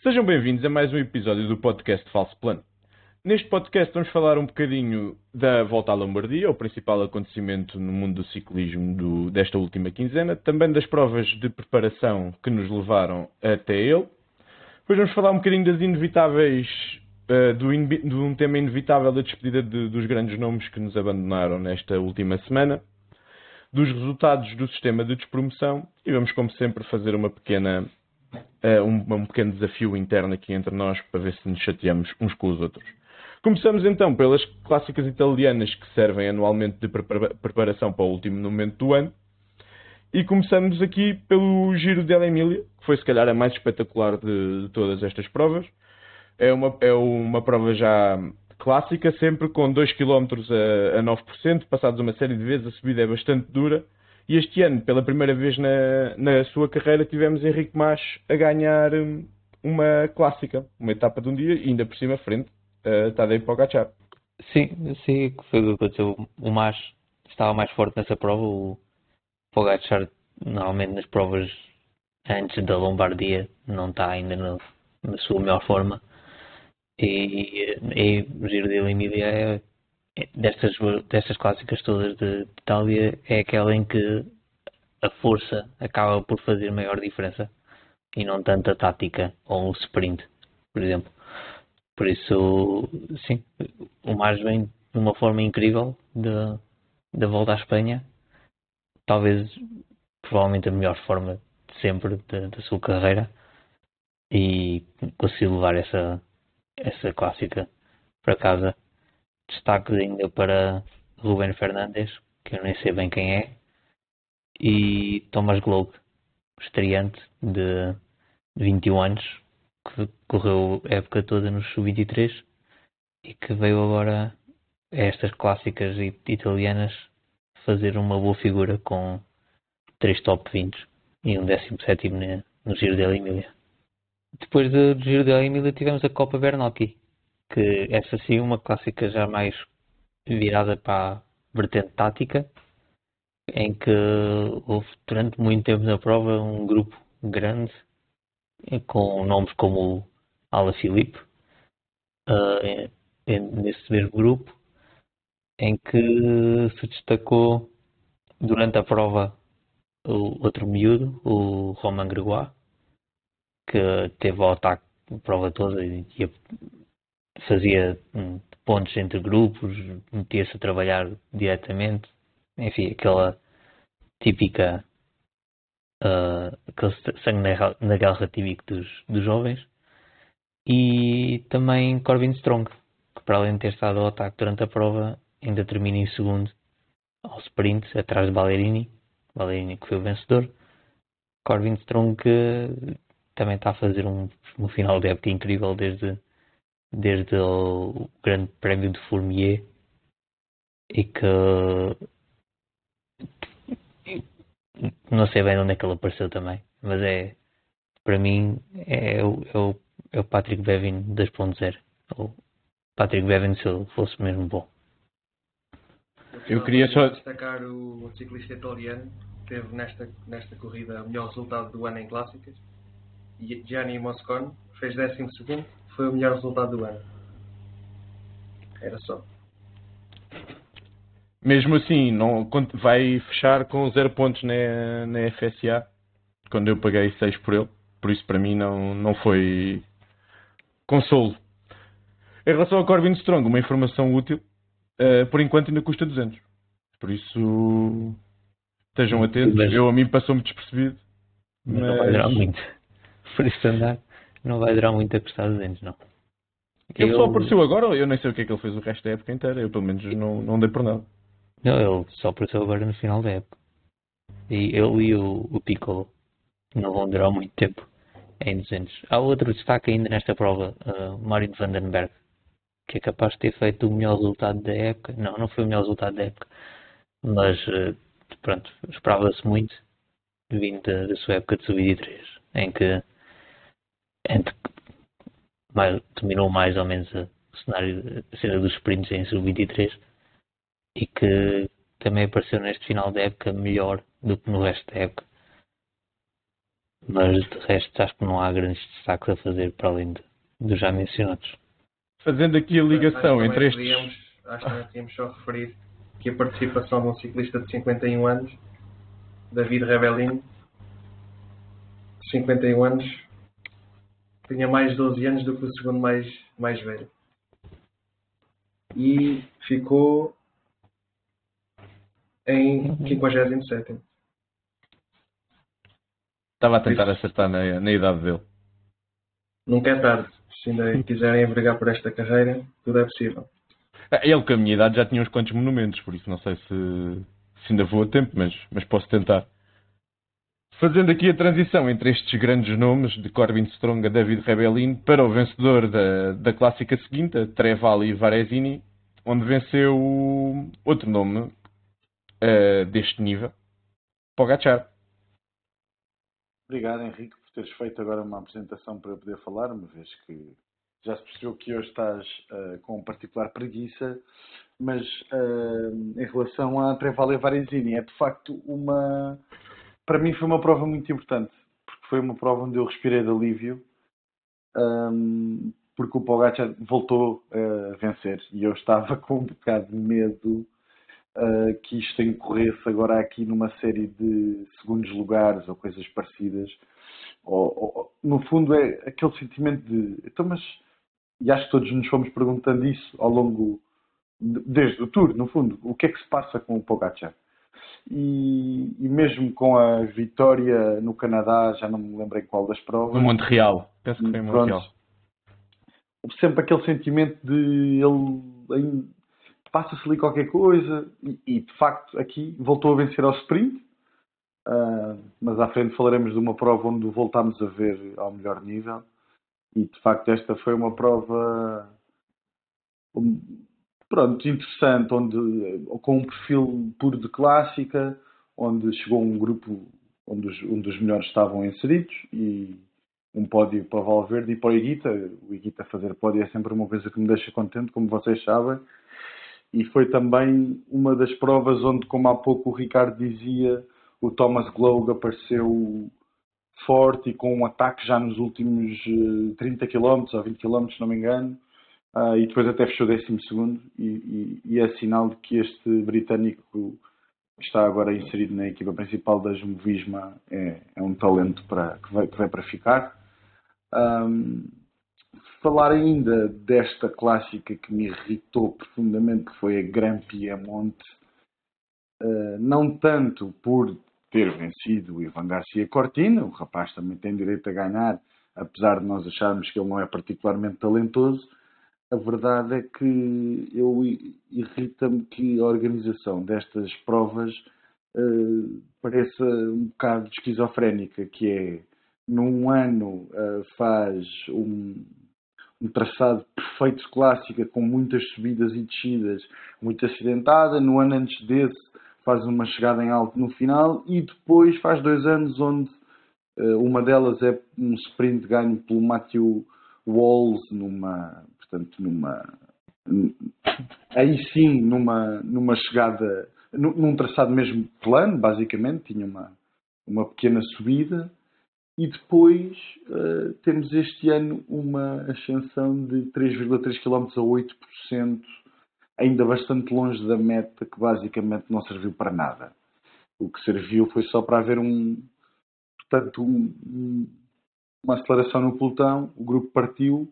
Sejam bem-vindos a mais um episódio do podcast Falso Plano. Neste podcast vamos falar um bocadinho da volta à Lombardia, o principal acontecimento no mundo do ciclismo do, desta última quinzena, também das provas de preparação que nos levaram até ele. Depois vamos falar um bocadinho das inevitáveis, uh, do, de um tema inevitável da despedida de, dos grandes nomes que nos abandonaram nesta última semana, dos resultados do sistema de despromoção e vamos, como sempre, fazer uma pequena uh, um, um, pequeno desafio interno aqui entre nós para ver se nos chateamos uns com os outros. Começamos então pelas clássicas italianas que servem anualmente de preparação para o último momento do ano. E começamos aqui pelo Giro della Emília, que foi se calhar a mais espetacular de, de todas estas provas. É uma, é uma prova já clássica, sempre com 2 km a, a 9%, passados uma série de vezes, a subida é bastante dura e este ano, pela primeira vez na, na sua carreira, tivemos Henrique Mas a ganhar hum, uma clássica, uma etapa de um dia, e ainda por cima frente uh, Tadej Pogacar. Sim, sim, foi o que aconteceu. O Mas estava mais forte nessa prova, o Pogacar normalmente nas provas antes da Lombardia não está ainda no, na sua melhor forma. E, e o Giro de Emília é destas, destas clássicas todas de Itália é aquela em que a força acaba por fazer maior diferença e não tanto a tática ou o sprint, por exemplo. Por isso, sim, o mais vem de uma forma incrível da volta à Espanha. Talvez, provavelmente, a melhor forma de sempre da sua carreira e conseguiu levar essa, essa clássica para casa Destaque ainda para Ruben Fernandes, que eu nem sei bem quem é, e Thomas Globe, estreante de 21 anos, que correu a época toda no Sub-23 e que veio agora a estas clássicas italianas fazer uma boa figura com três top 20 e um 17 no Giro da Emília. Depois do Giro da Emília tivemos a Copa Bernocchi, que essa sim uma clássica já mais virada para a vertente tática, em que houve durante muito tempo na prova um grupo grande com nomes como Ala Filipe uh, nesse mesmo grupo em que se destacou durante a prova o outro miúdo, o Romain Gregoire, que teve o ataque a prova toda e fazia hum, pontos entre grupos, metia-se a trabalhar diretamente, enfim, aquela típica uh, aquele sangue na, na guerra típico dos, dos jovens. E também Corbin Strong que para além de ter estado ao ataque durante a prova ainda termina em segundo ao sprint atrás de Ballerini. Ballerini que foi o vencedor. Corbin Strong que também está a fazer um, um final de época incrível desde desde o Grande Prémio de Fourmier e que não sei bem onde é que ele apareceu também, mas é para mim é, o, é o, é o Patrick Bevin 2.0 o Patrick Bevin se ele fosse mesmo bom. Eu queria só destacar o ciclista italiano que teve nesta, nesta corrida o melhor resultado do ano em clássicas. Gianni Moscon fez 12 segundo foi o melhor resultado do ano. Era só. Mesmo assim, não, vai fechar com 0 pontos na, na FSA, quando eu paguei 6 por ele. Por isso, para mim, não, não foi consolo. Em relação ao Corbin Strong, uma informação útil, uh, por enquanto ainda custa 200. Por isso, estejam atentos. Mas, eu, a mim, passou-me despercebido. Mas, mas... Não vai durar muito. Por isso, andar. Não vai durar muito a custar 200, não. Ele eu... só apareceu agora, eu nem sei o que é que ele fez o resto da época inteira, eu pelo menos não, não dei por nada. Não, ele só apareceu agora no final da época. E ele e o, o Piccolo não vão durar muito tempo em 200. Há outro destaque ainda nesta prova, uh, Mario Vandenberg, que é capaz de ter feito o melhor resultado da época. Não, não foi o melhor resultado da época, mas uh, pronto, esperava-se muito vindo da, da sua época de sub-23, em que entre, mais, dominou mais ou menos a, o cenário, a cena dos sprints em sub-23 e que também apareceu neste final da época melhor do que no resto da época. Mas de resto acho que não há grandes destaques a fazer para além de, dos já mencionados. Fazendo aqui a ligação acho entre estes. Podíamos, acho que também podíamos só referir que a participação de um ciclista de 51 anos, David Rebellin, 51 anos, tinha mais 12 anos do que o segundo mais, mais velho. E ficou em 57. Estava a tentar acertar na, na idade dele. Nunca é tarde. Se ainda quiserem brigar por esta carreira, tudo é possível. Ah, Ele, com a minha idade, já tinha uns quantos monumentos, por isso não sei se, se ainda vou a tempo, mas, mas posso tentar. Fazendo aqui a transição entre estes grandes nomes, de Corbin Strong a David Rebellin, para o vencedor da, da clássica seguinte, a Trevali Varesini, onde venceu outro nome eh, deste nível, Pogacar. Obrigado, Henrique, por teres feito agora uma apresentação para eu poder falar, uma vez que já se percebeu que hoje estás uh, com particular preguiça, mas uh, em relação à Trevale Varesini, é de facto uma. Para mim foi uma prova muito importante, porque foi uma prova onde eu respirei de alívio, um, porque o Pogacar voltou a vencer e eu estava com um bocado de medo uh, que isto incorresse agora aqui numa série de segundos lugares ou coisas parecidas. Ou, ou, no fundo é aquele sentimento de então mas e acho que todos nos fomos perguntando isso ao longo de, desde o tour, no fundo, o que é que se passa com o Pogacar? E, e, mesmo com a vitória no Canadá, já não me lembro em qual das provas. No Montreal, penso que foi em Montreal. Houve sempre aquele sentimento de ele passa-se ali qualquer coisa e, e, de facto aqui voltou a vencer ao sprint. Uh, mas à frente falaremos de uma prova onde voltámos a ver ao melhor nível. E de facto esta foi uma prova pronto, interessante, onde, com um perfil puro de clássica, onde chegou um grupo onde os, um dos melhores estavam inseridos e um pódio para Valverde e para o Iguita. O Iguita fazer pódio é sempre uma coisa que me deixa contente, como vocês sabem. E foi também uma das provas onde, como há pouco o Ricardo dizia, o Thomas Gloag apareceu forte e com um ataque já nos últimos 30 km ou 20 km, se não me engano, uh, e depois até fechou 12 segundo e, e, e, é sinal de que este britânico que está agora inserido na equipa principal da Jumvisma é, é um talento para, que, vai, que vai para ficar. Um, falar ainda desta clássica que me irritou profundamente, que foi a Grand Piemonte, uh, não tanto por ter vencido o Ivan Garcia Cortina, o rapaz também tem direito a ganhar, apesar de nós acharmos que ele não é particularmente talentoso, a verdade é que eu irrita-me que a organização destas provas uh, pareça um bocado esquizofrénica, que é num ano uh, faz um, um traçado perfeito de clássica com muitas subidas e descidas, muito acidentada, no ano antes desse faz uma chegada em alto no final e depois faz dois anos onde uh, uma delas é um sprint ganho pelo Matthew Walls numa, portanto, numa aí sim numa, numa chegada num traçado mesmo plano, basicamente, tinha uma, uma pequena subida e depois uh, temos este ano uma ascensão de 3,3 km a 8% ainda bastante longe da meta que basicamente não serviu para nada. O que serviu foi só para haver um, portanto, um, uma aceleração no pelotão, o grupo partiu,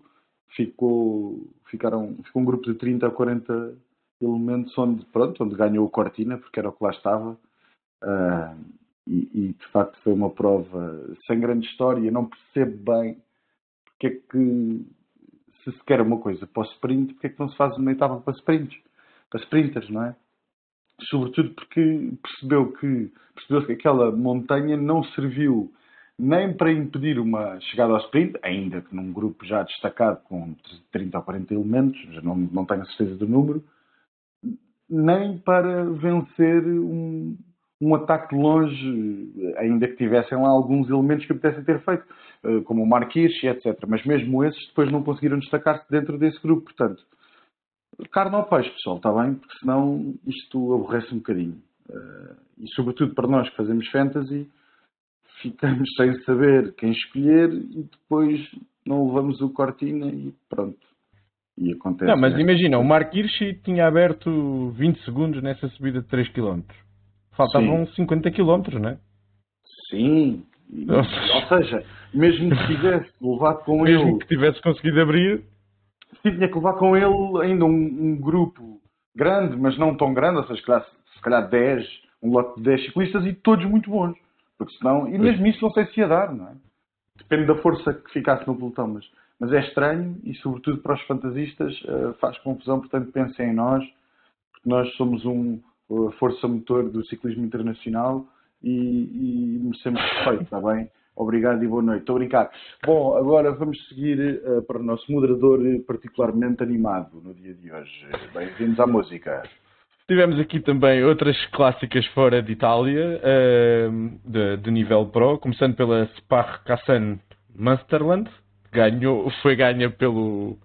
ficou, ficaram, ficou um grupo de 30 a 40 elementos onde, pronto, onde ganhou o Cortina, porque era o que lá estava. Uh, e, e, de facto foi uma prova sem grande história. Não percebo bem porque é que se se quer uma coisa para o sprint, porque é que não se faz uma etapa para sprints, para sprinters, não é? Sobretudo porque percebeu que percebeu que aquela montanha não serviu nem para impedir uma chegada ao sprint, ainda que num grupo já destacado com 30 ou 40 elementos, não, não tenho a certeza do número, nem para vencer um, um ataque de longe, ainda que tivessem lá alguns elementos que pudessem ter feito, eh, como o Marquis, etc. Mas mesmo esses depois não conseguiram destacar-se dentro desse grupo. Portanto, carne ao peixe, pessoal, está bem? Porque senão isto aborrece um bocadinho. Eh, e sobretudo para nós que fazemos fantasy, ficamos sem saber quem escolher e depois não levamos o Cortina e pronto. E acontece. Não, mas né? imagina, o Mark Hirschi tinha aberto 20 segundos nessa subida de 3 km. Faltavam Sim. 50 km, não é? Sim. Ou seja, mesmo que tivesse levado com Mesmo ele, que tivesse conseguido abrir, tinha que levar com ele ainda um, um grupo grande, mas não tão grande, ou seja, se calhar, se calhar 10, um lote de 10 ciclistas e todos muito bons. Porque senão, e mesmo isso não sei se ia dar, não é? Depende da força que ficasse no pelotão, mas, mas é estranho e, sobretudo para os fantasistas, eh, faz confusão. Portanto, pensem em nós, porque nós somos um uh, força motor do ciclismo internacional e, e merecemos respeito, está bem? Obrigado e boa noite. Estou a brincar. Bom, agora vamos seguir eh, para o nosso moderador eh, particularmente animado no dia de hoje. Bem-vindos à música. Tivemos aqui também outras clássicas fora de Itália, ehm, de, de nível pro, começando pela Sparkassen Munsterland, que ganhou, foi ganha pelo,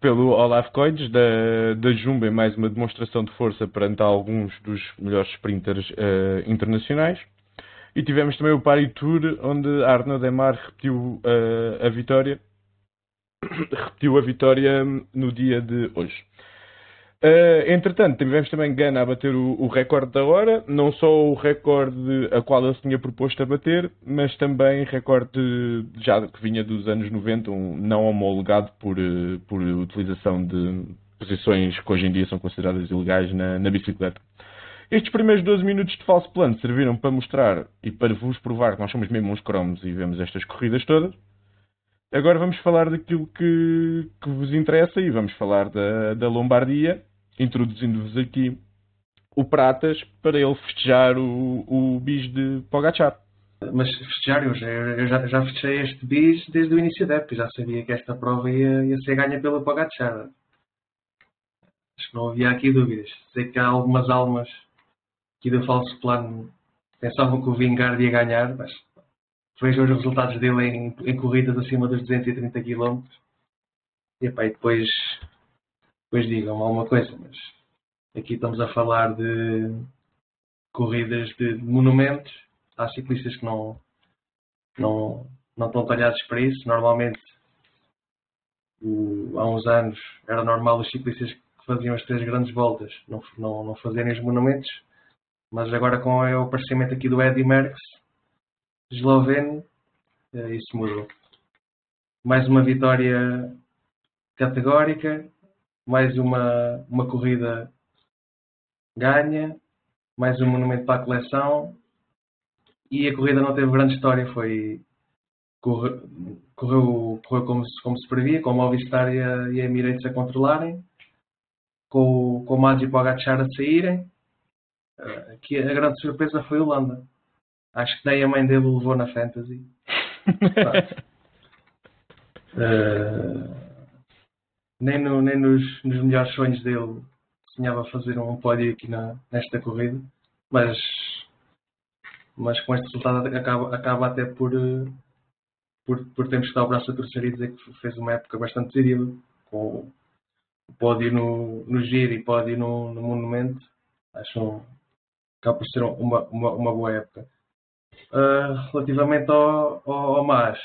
pelo Olaf Koids da, da Jumbo em mais uma demonstração de força perante alguns dos melhores sprinters eh, internacionais. E tivemos também o Paris Tour, onde Arnaud Demar repetiu eh, a vitória repetiu a vitória no dia de hoje. Uh, entretanto, tivemos também Gana a bater o, o recorde da hora, não só o recorde a qual ele se tinha proposto a bater, mas também recorde já que vinha dos anos 90, um não homologado por, uh, por utilização de posições que hoje em dia são consideradas ilegais na, na bicicleta. Estes primeiros 12 minutos de falso plano serviram para mostrar e para vos provar que nós somos mesmo uns cromos e vemos estas corridas todas. Agora vamos falar daquilo que, que vos interessa e vamos falar da, da Lombardia, introduzindo-vos aqui o Pratas para ele festejar o, o bis de Pogachar. Mas festejar, eu já, eu já, já festejei este bis desde o início da época. Já sabia que esta prova ia, ia ser ganha pelo Pogacar. Acho que não havia aqui dúvidas. Sei que há algumas almas aqui do falso plano pensavam que o Vingard ia ganhar, mas vejam os resultados dele em, em corridas acima dos 230 km. E, epá, e depois, depois digam alguma coisa, mas aqui estamos a falar de corridas de monumentos. Há ciclistas que não, não, não estão talhados para isso. Normalmente, o- há uns anos, era normal os ciclistas que faziam as três grandes voltas não, não, não fazerem os monumentos. Mas agora com o aparecimento aqui do Eddy Merckx, esloveno, eh, isso mudou. Mais uma vitória categórica, mais uma, uma corrida ganha, mais um monumento para a coleção e a corrida não teve grande história, foi corre- correu, correu como, se, como se previa, com o Movistar e a, e a Emirates a controlarem, com, o- com o Maggi e o Pogacar a saírem. Eh, Aqui a grande surpresa foi o Landa. Acho que nem a mãe dele o levou na Fantasy. Eh, nem no- nem nos, nos melhores sonhos dele sonhava fazer um pódio aqui na, nesta corrida, mas, mas com este resultado acaba, acaba até por, eh, por, por termos que dar o braço a torcer e dizer que fez uma época bastante positiva, com o pódio no, no Giro e pódio no, no Monumento. Acho um, acaba por ser uma, uma, uma boa época. Uh, relativamente ao, ao, ao Mas,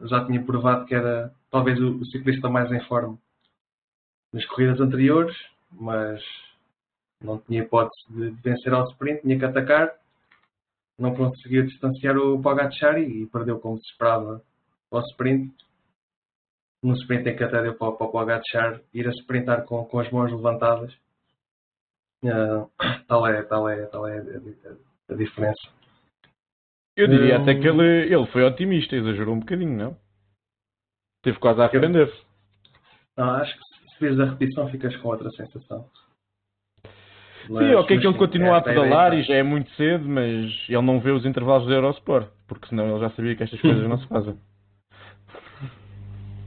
eu já tinha provado que era talvez o, o ciclista mais em forma nas corridas anteriores, mas não tinha hipótese de vencer ao sprint, tinha que atacar. Não conseguiu distanciar o Pogacar e perdeu como se esperava ao sprint. No sprint em que até deu para, para o Pogacar ir a sprintar com, com as mãos levantadas. Uh, tal é, tal é, tal é a, a- a diferença. Eu diria Hum. até que ele, ele foi otimista, exagerou um bocadinho, não? Teve quase a arrepender-se. Não, acho que se vês a repetição ficas com outra sensação. Sim, Mas- ok mas que ele sim, continua é a pedalar ideia. e já é muito cedo, mas ele não vê os intervalos do Eurosport, porque senão ele já sabia que estas coisas não se fazem.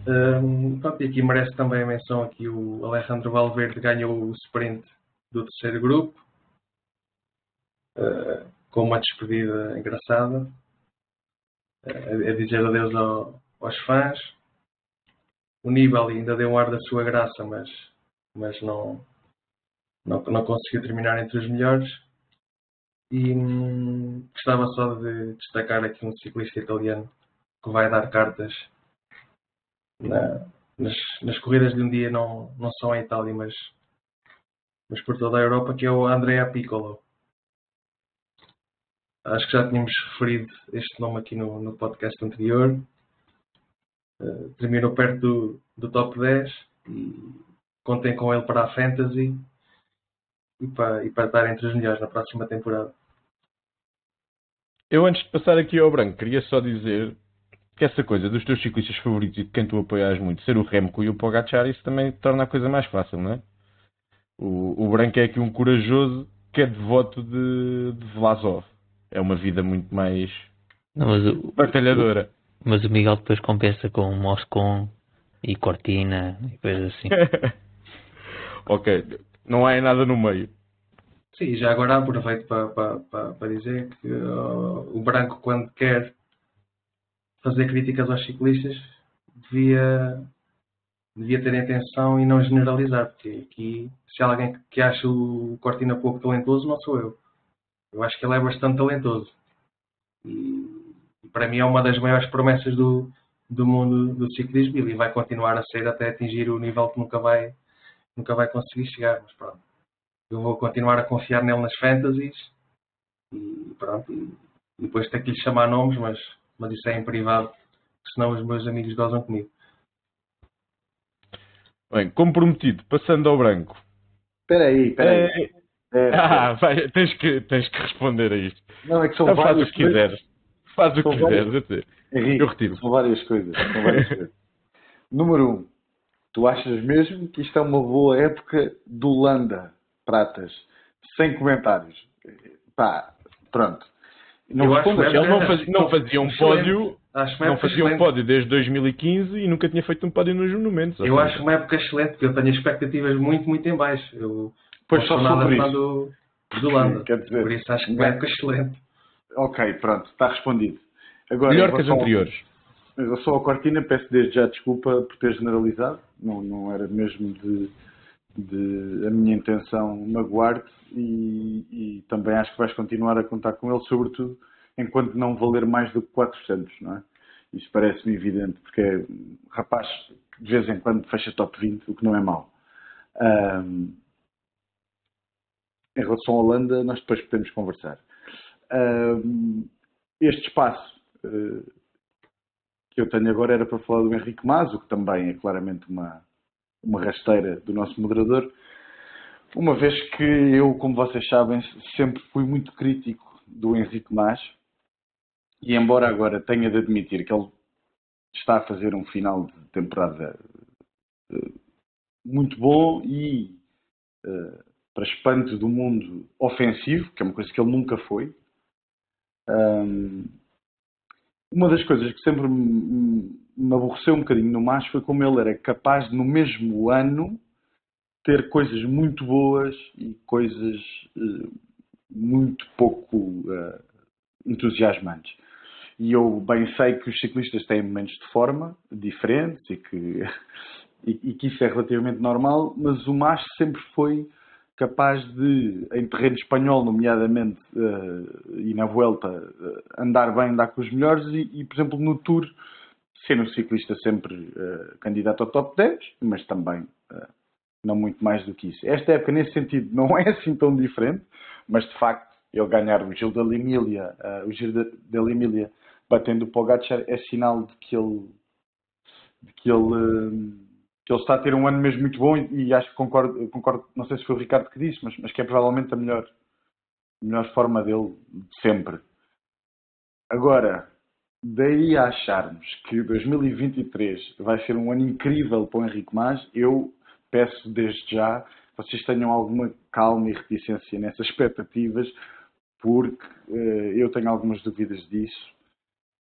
Hum, pronto, e aqui merece também a menção aqui o Alejandro Valverde ganhou o sprint do terceiro grupo uh, com uma despedida engraçada uh, a dizer adeus ao- aos fãs o Nibali ainda deu um ar da sua graça mas, mas não, não, não conseguiu terminar entre os melhores E hum, gostava só de destacar aqui um ciclista italiano que vai dar cartas na, nas, nas corridas de um dia, não, não só em Itália, mas, mas por toda a Europa, que é o Andrea Piccolo. Acho que já tínhamos referido este nome aqui no, no podcast anterior. Uh, terminou perto do, do top 10 e contem com ele para a Fantasy e para, e para estar entre os melhores na próxima temporada. Eu, antes de passar aqui ao branco, queria só dizer que essa coisa dos teus ciclistas favoritos e de quem tu apoias muito ser o Remco e o Pogacar, isso também torna a coisa mais fácil, não é? O, o branco é aqui um corajoso que é devoto de, de Vlasov. É uma vida muito mais não, mas o, batalhadora. O, mas o Miguel depois compensa com Moscon e Cortina e coisas assim. ok, não há nada no meio. Sim, já agora aproveito para, para, para, para dizer que uh, o branco, quando quer fazer críticas aos ciclistas, devia, devia ter atenção e não generalizar, porque aqui, se há alguém que acha o Cortina pouco talentoso, não sou eu. Eu acho que ele é bastante talentoso. E para mim é uma das maiores promessas do, do mundo do ciclismo e vai continuar a ser até atingir o nível que nunca vai, nunca vai conseguir chegar. Mas pronto eu vou continuar a confiar nele nas fantasies e pronto. E, e depois ter que lhe chamar nomes, mas, mas isso é em privado, senão os meus amigos gozam comigo. Bem, como prometido, passando ao branco. Espera aí, espera aí. É... É, ah, vai, tens, que, tens que responder a isto. Não, é que são então, faz o que quiseres. Faz o que quiseres. Várias... Henrique, eu retiro. São várias coisas. São várias coisas. Número um, tu achas mesmo que isto é uma boa época de Holanda? pratas, sem comentários. Pá, pronto. Não responde, ele não fazia, não fazia um pódio. não fazia um pódio desde 2015 e nunca tinha feito um pódio nos monumentos. Eu acho uma época excelente, porque eu tenho expectativas muito, muito em baixo. Eu pois só nada sobre isso. Do, do Landa. Quer dizer, Por isso acho que é uma época excelente. Ok, pronto, está respondido. Agora, Melhor que as anteriores. Eu sou a Cortina, peço desde já desculpa por ter generalizado. Não, não era mesmo de de a minha intenção magoar-te e, e, também acho que vais continuar a contar com ele, sobretudo enquanto não valer mais do que 400, não é? Isso parece-me evidente, porque é rapaz de vez em quando fecha top 20, o que não é mau. Um, em relação à Holanda, nós depois podemos conversar. Este espaço uh, que eu tenho agora era para falar do Henrique Mazo, que também é claramente uma, uma rasteira do nosso moderador, uma vez que eu, como vocês sabem, sempre fui muito crítico do Henrique Mas, e embora agora tenha de admitir que ele está a fazer um final de temporada eh, muito bom e, eh, para espanto do mundo, ofensivo, que é uma coisa que ele nunca foi. Uma das coisas que sempre me aborreceu um bocadinho no Mas foi como ele era capaz de, no mesmo ano, ter coisas muito boas e coisas uh, muito pouco uh, entusiasmantes. E eu bem sei que os ciclistas têm momentos de forma diferentes e que, e, e que isso é relativamente normal, mas o Mas sempre foi capaz de, em terreno espanhol, nomeadamente, uh, e na Vuelta, andar bem, andar com os melhores e, e por exemplo, no Tour ser um ciclista sempre uh, candidato ao top 10, mas também uh, não muito mais do que isso. Esta época, nesse sentido, não é assim tão diferente, mas de facto, ele ganhar o Gil da uh, o Gil da batendo o Pogacar é sinal de que ele, de que ele, que ele está a ter um ano mesmo muito bom e, e acho que concordo, concordo, não sei se foi o Ricardo que disse, mas, mas que é provavelmente a melhor, a melhor forma dele de sempre. Agora, Daí a acharmos que 2023 vai ser um ano incrível para o Henrique Mas, eu peço desde já que vocês tenham alguma calma e reticência nessas expectativas, porque uh, eu tenho algumas dúvidas disso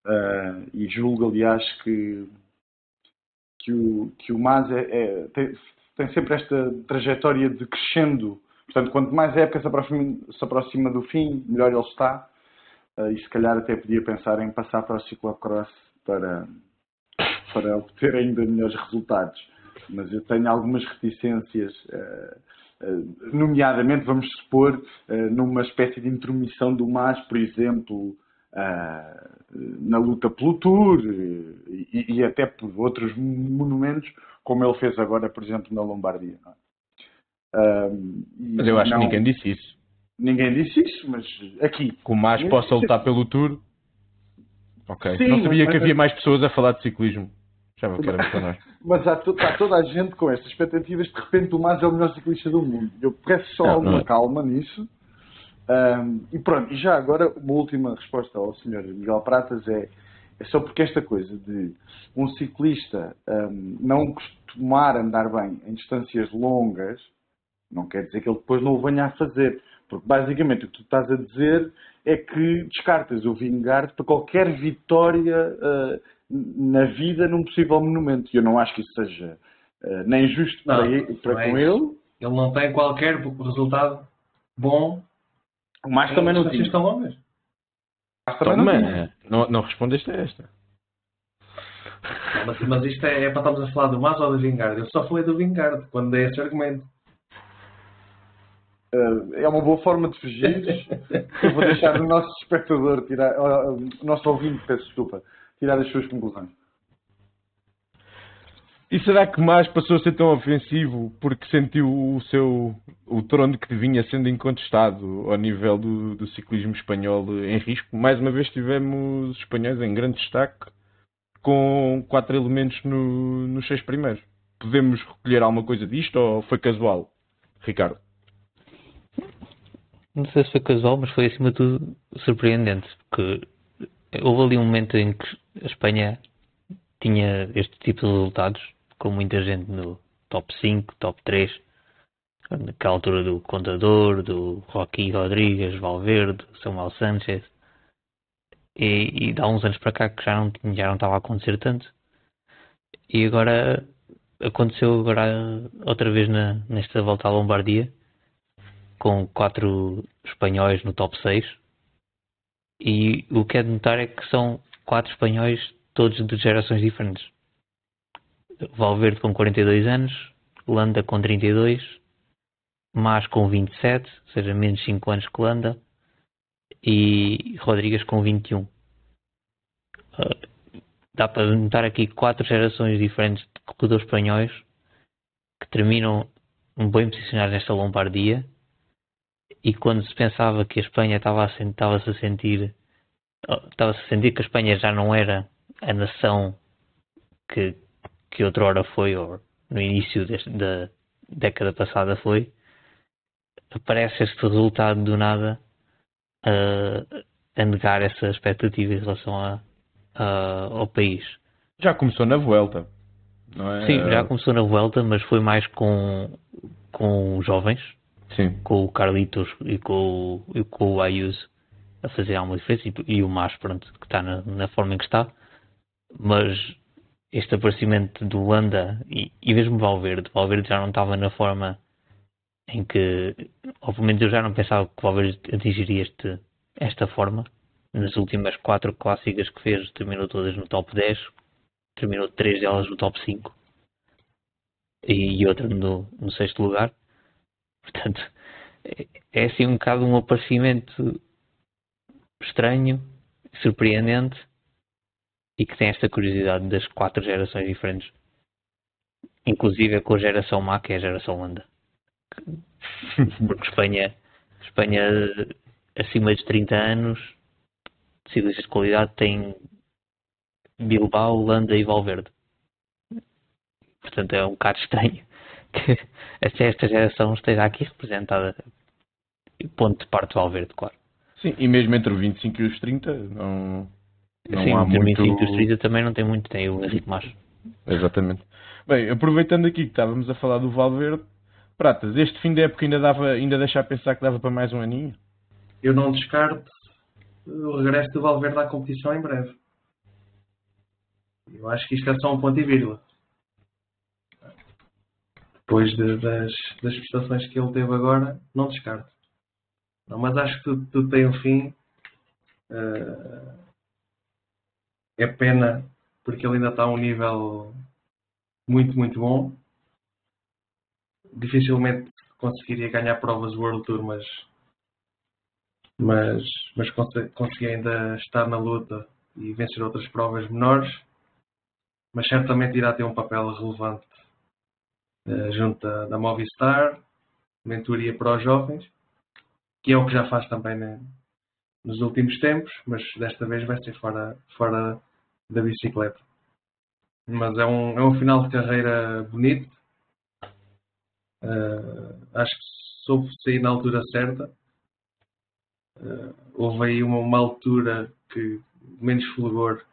uh, e julgo, aliás, que, que, o, que o Mas é, é, tem, tem, sempre esta trajetória de crescendo. Portanto, quanto mais a época se aproxima, se aproxima do fim, melhor ele está. Uh, e se calhar até podia pensar em passar para o ciclocross para, para obter ainda melhores resultados. Mas eu tenho algumas reticências uh, nomeadamente, vamos supor, numa espécie de intromissão do MAS, por exemplo, na luta pelo Tour e, e, até por outros monumentos, como ele fez agora, por exemplo, na Lombardia. É? mas eu acho não, que ninguém disse isso. Ninguém disse isso, mas aqui. Que o MAS possa lutar pelo Tour. Ok. Sim, não sabia que havia mais pessoas a falar de ciclismo. Já me quero mencionar. mas há, está toda a gente com estas expectativas de repente o MAS é o melhor ciclista do mundo. Eu peço só não, alguma não é. calma nisso. Um, e pronto, e já agora uma última resposta ao Sr. Miguel Pratas é, é só porque esta coisa de um ciclista um, não costumar andar bem em distâncias longas, não quer dizer que ele depois não o venha a fazer. Porque basicamente o que tu estás a dizer é que descartas o Vingard para qualquer vitória uh, na vida num possível monumento. E eu não acho que isso seja uh, nem justo não, para, ele, para com é ele. Ele não tem qualquer resultado bom o mais também não tinha. Estão longas. Também não, tinha. não, não respondeste a esta. Mas, mas isto é, é, para estarmos a falar do Mas ou do Vingard. Eu só falei do Vingard quando dei esse argumento. Uh, é uma boa forma de fugir. Eu vou deixar o nosso espectador tirar, o nosso ouvinte, peço desculpa, tirar as suas conclusões. E será que mais passou a ser tão ofensivo porque sentiu o seu o trono que vinha sendo incontestado ao nível do, do ciclismo espanhol em risco? Mais uma vez tivemos espanhóis em grande destaque com quatro elementos no, nos seis primeiros. Podemos recolher alguma coisa disto ou foi casual, Ricardo? Não sei se foi casual, mas foi acima de tudo surpreendente, porque houve ali um momento em que a Espanha tinha este tipo de resultados com muita gente no top 5, top 3, naquela altura do Contador, do Rocky Rodrigues, Valverde, Samuel Sanchez. E, e há uns anos para cá que já não, já não estava a acontecer tanto. E agora aconteceu agora outra vez na, nesta volta à Lombardia, com quatro espanhóis no top 6. E o que é de notar é que são quatro espanhóis todos de gerações diferentes. Valverde com 42 anos, Landa com 32, Mas com 27, ou seja, menos 5 anos que Landa, e Rodrigues com 21. Uh, ah, dá para notar aqui quatro gerações diferentes de corredores espanhóis que terminam bem posicionados nesta Lombardia e quando se pensava que a Espanha estava a, estava -se a sentir estava-se a sentir que a Espanha já não era a nação que, que outrora foi, ou no início deste, da década passada foi, aparece este resultado do nada a, a negar essa expectativa em relação a, a, ao país. Já começou na Vuelta, não é? Sim, já começou na Vuelta, mas foi mais com, com jovens, Sim. com o Carlitos e com, e com o Ayuso a fazer alguma diferença e, e o Mas, pronto, que está na, na forma em que está. Mas este aparecimento do Landa e, e mesmo Valverde, Valverde já não estava na forma em que, obviamente, eu já não pensava que Valverde atingiria este, esta forma. Nas últimas quatro clássicas que fez, terminou todas no top 10, terminou três delas no top 5 e outra no, no sexto lugar. Portanto, é, é assim um bocado um aparecimento estranho, surpreendente e que tem esta curiosidade das quatro gerações diferentes. Inclusive com a geração má, que é a geração Landa. Porque Espanha, Espanha acima de 30 anos, ciclistas de qualidade, tem Bilbao, Landa e Valverde. Portanto, é um bocado estranho que esta geração esteja aqui representada. Ponto de parte Valverde, claro. Sim, e mesmo entre os 25 e os 30, não, não Sim, há muito... 25 os 30 também não tem muito, tem o Henrique Macho. Exatamente. Bem, aproveitando aqui que estávamos a falar do Valverde, Pratas, este fim de época ainda, dava, ainda deixa a pensar que dava para mais um aninho? Eu não descarto o regresso do Valverde à competição em breve. Eu acho que isto é só um ponto e vírgula. Depois de, das, das prestações que ele teve agora, não descarto. Não, mas acho que tudo, tudo tem um fim. Uh, é pena porque ele ainda está a um nível muito, muito bom. Dificilmente conseguiria ganhar provas World Tour, mas, mas, mas consegui ainda estar na luta e vencer outras provas menores. Mas certamente irá ter um papel relevante uh, junto da, Movistar, mentoria para os jovens, que é o que já faz também né, nos últimos tempos, mas desta vez vai ser fora, fora da bicicleta. Mas é um, é um final de carreira bonito. Uh, acho que soube sair na altura certa. Uh, houve aí uma, uma, altura que menos fulgor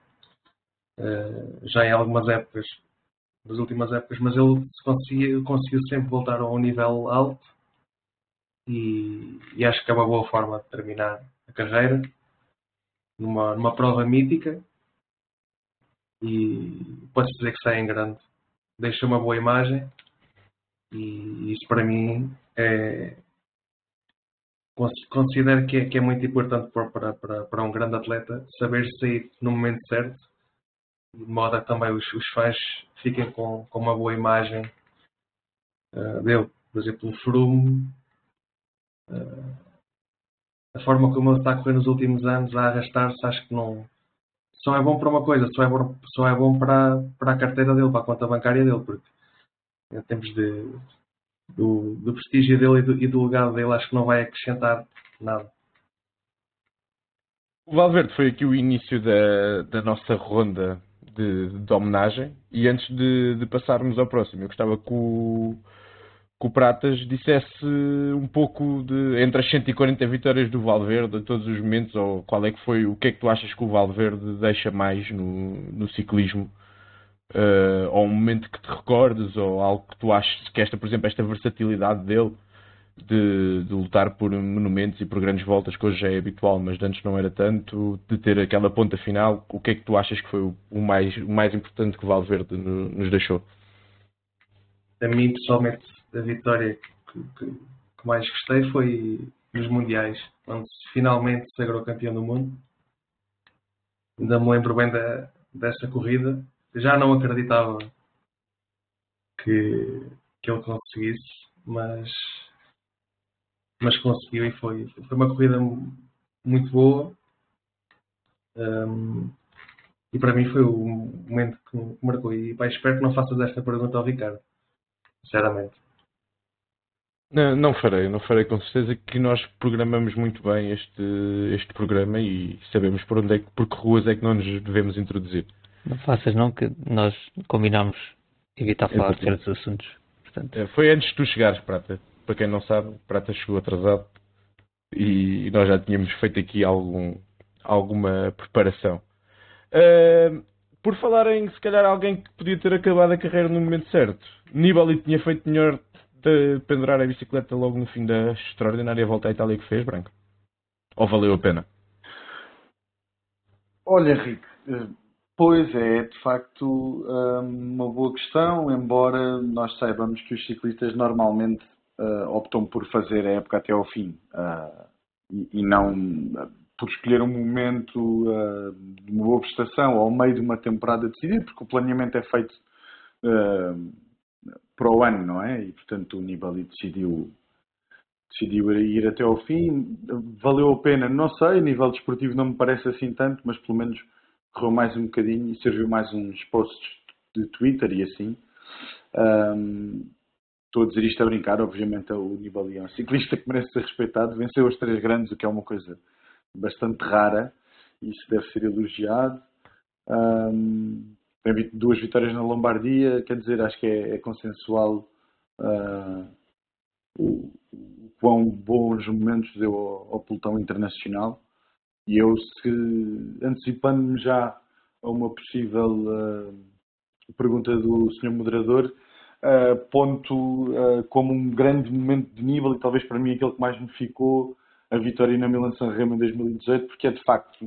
uh, já em algumas épocas, nas últimas épocas, mas ele conseguiu, conseguiu sempre voltar a um nível alto e, e, acho que é uma boa forma de terminar a carreira numa, numa prova mítica e pode dizer que sai em grande. Deixa uma boa imagem e isso para mim é considero que é, que é muito importante para, para, para um grande atleta saber sair no momento certo de modo a também os, os fãs fiquem com, com uma boa imagem uh, dele. Por exemplo, o Froome uh, a forma como ele está a correr nos últimos anos a arrastar-se acho que não só é bom para uma coisa, só é bom, só é bom para, para a carteira dele, para a conta bancária dele, porque em termos de, do, do prestígio dele e do, e do legado dele, acho que não vai acrescentar nada. O Valverde foi aqui o início da, da nossa ronda de, de homenagem. E antes de, de, passarmos ao próximo, eu gostava que o, que o Pratas dissesse um pouco de entre as 140 vitórias do Valverde a todos os momentos, ou qual é que foi, o que é que tu achas que o Valverde deixa mais no, no ciclismo? Uh, ou um momento que te recordes, ou algo que tu achas que esta, por exemplo, esta versatilidade dele de, de, lutar por monumentos e por grandes voltas, que hoje é habitual, mas antes não era tanto, de ter aquela ponta final, o que é que tu achas que foi o, mais, o mais importante que o Valverde nos deixou? A mim, pessoalmente, a vitória que, que, que mais gostei foi nos Mundiais, onde finalmente sagrou campeão do mundo. Ainda me lembro bem da, dessa corrida. Já não acreditava que, que ele conseguisse, mas mas conseguiu e foi, foi uma corrida muito boa. Um, e para mim foi o momento que me marcou. E pá, espero que não faças esta pergunta ao Ricardo. Sinceramente. Não, não farei, não farei com certeza que nós programamos muito bem este, este programa e sabemos por onde é que, por que ruas é que não nos devemos introduzir. Não faças não que nós combinamos evitar falar de certos assuntos. Portanto... É, foi antes de tu chegares, Prata para quem não sabe, Prata chegou atrasado e nós já tínhamos feito aqui algum, alguma preparação. Uh, por falar em se calhar alguém que podia ter acabado a carreira no momento certo, Nibali tinha feito melhor de pendurar a bicicleta logo no fim da extraordinária volta à Itália que fez, Branco? Ou valeu a pena? Olha, Henrique, eh, pois é, de facto, eh, uma boa questão, embora nós saibamos que os ciclistas normalmente optam por fazer a época até ao fim e, não por escolher um momento de uma boa prestação ao meio de uma temporada decidida, porque o planeamento é feito para o ano, não é? E portanto o Nibali decidiu decidiu ir até ao fim. Valeu a pena, não sei, a nível desportivo não me parece assim tanto, mas pelo menos correu mais um bocadinho e serviu mais uns posts de Twitter e assim. Um, Estou a dizer isto a brincar, obviamente, o Nibali é um ciclista que merece ser respeitado. Venceu as três grandes, o que é uma coisa bastante rara, isso deve ser elogiado. Um, duas vitórias na Lombardia, quer dizer, acho que é, é consensual uh, o, o quão bons momentos deu ao, ao pelotão internacional. E eu, antecipando-me já a uma possível uh, pergunta do Sr. Moderador, uh, ponto uh, como um grande momento de nível e talvez para mim aquele que mais me ficou a vitória na Milan San Remo em 2018, porque é de facto,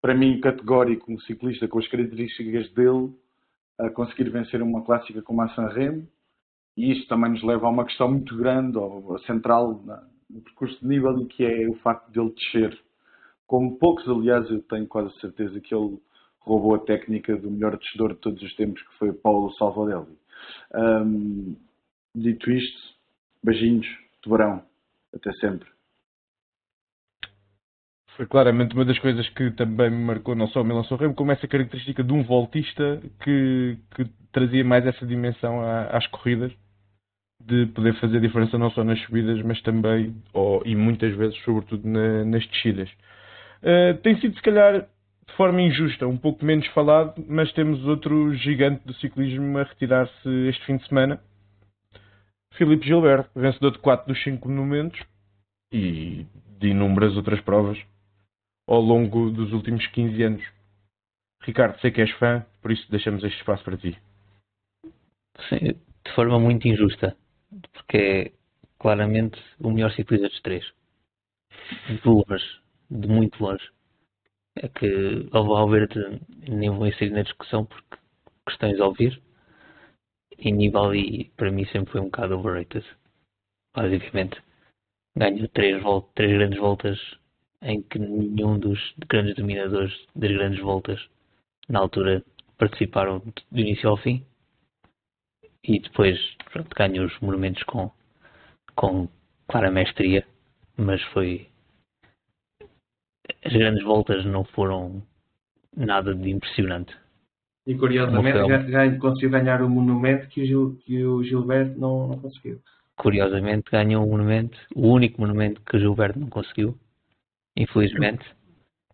para mim, categórico um ciclista com as características dele a conseguir vencer uma clássica como a San Remo. E isto também nos leva a uma questão muito grande, ou central, no percurso de nível, e que é o facto de ele descer. Como poucos, aliás, eu tenho quase certeza que ele roubou a técnica do melhor descedor de todos os tempos, que foi Paulo Salvadelli. Um, dito isto, Beijinhos, tubarão. Até sempre. Foi claramente uma das coisas que também me marcou não só o Milan Remo, como essa característica de um voltista que, que trazia mais essa dimensão às corridas, de poder fazer diferença não só nas subidas, mas também, ou, e muitas vezes, sobretudo na, nas descidas. Uh, tem sido, se calhar, de forma injusta, um pouco menos falado, mas temos outro gigante do ciclismo a retirar-se este fim de semana. Filipe Gilberto, vencedor de 4 dos 5 monumentos e de inúmeras outras provas ao longo dos últimos 15 anos. Ricardo, sei que és fã, por isso deixamos este espaço para ti. Sim, de forma muito injusta, porque é claramente o melhor ciclista dos três. De longe, de muito longe é que ao Valverde nem vou inserir na discussão porque questões a ouvir e Nibali para mim sempre foi um bocado overrated basicamente ganhou três, três grandes voltas em que nenhum dos grandes dominadores das grandes voltas na altura participaram do início ao fim e depois pronto, ganhou os monumentos com, com clara mestria mas foi as grandes voltas não foram nada de impressionante. E curiosamente conseguiu ganhar o monumento que o, Gil, que o Gilberto não, não conseguiu. Curiosamente ganhou um monumento, o único monumento que o Gilberto não conseguiu, infelizmente.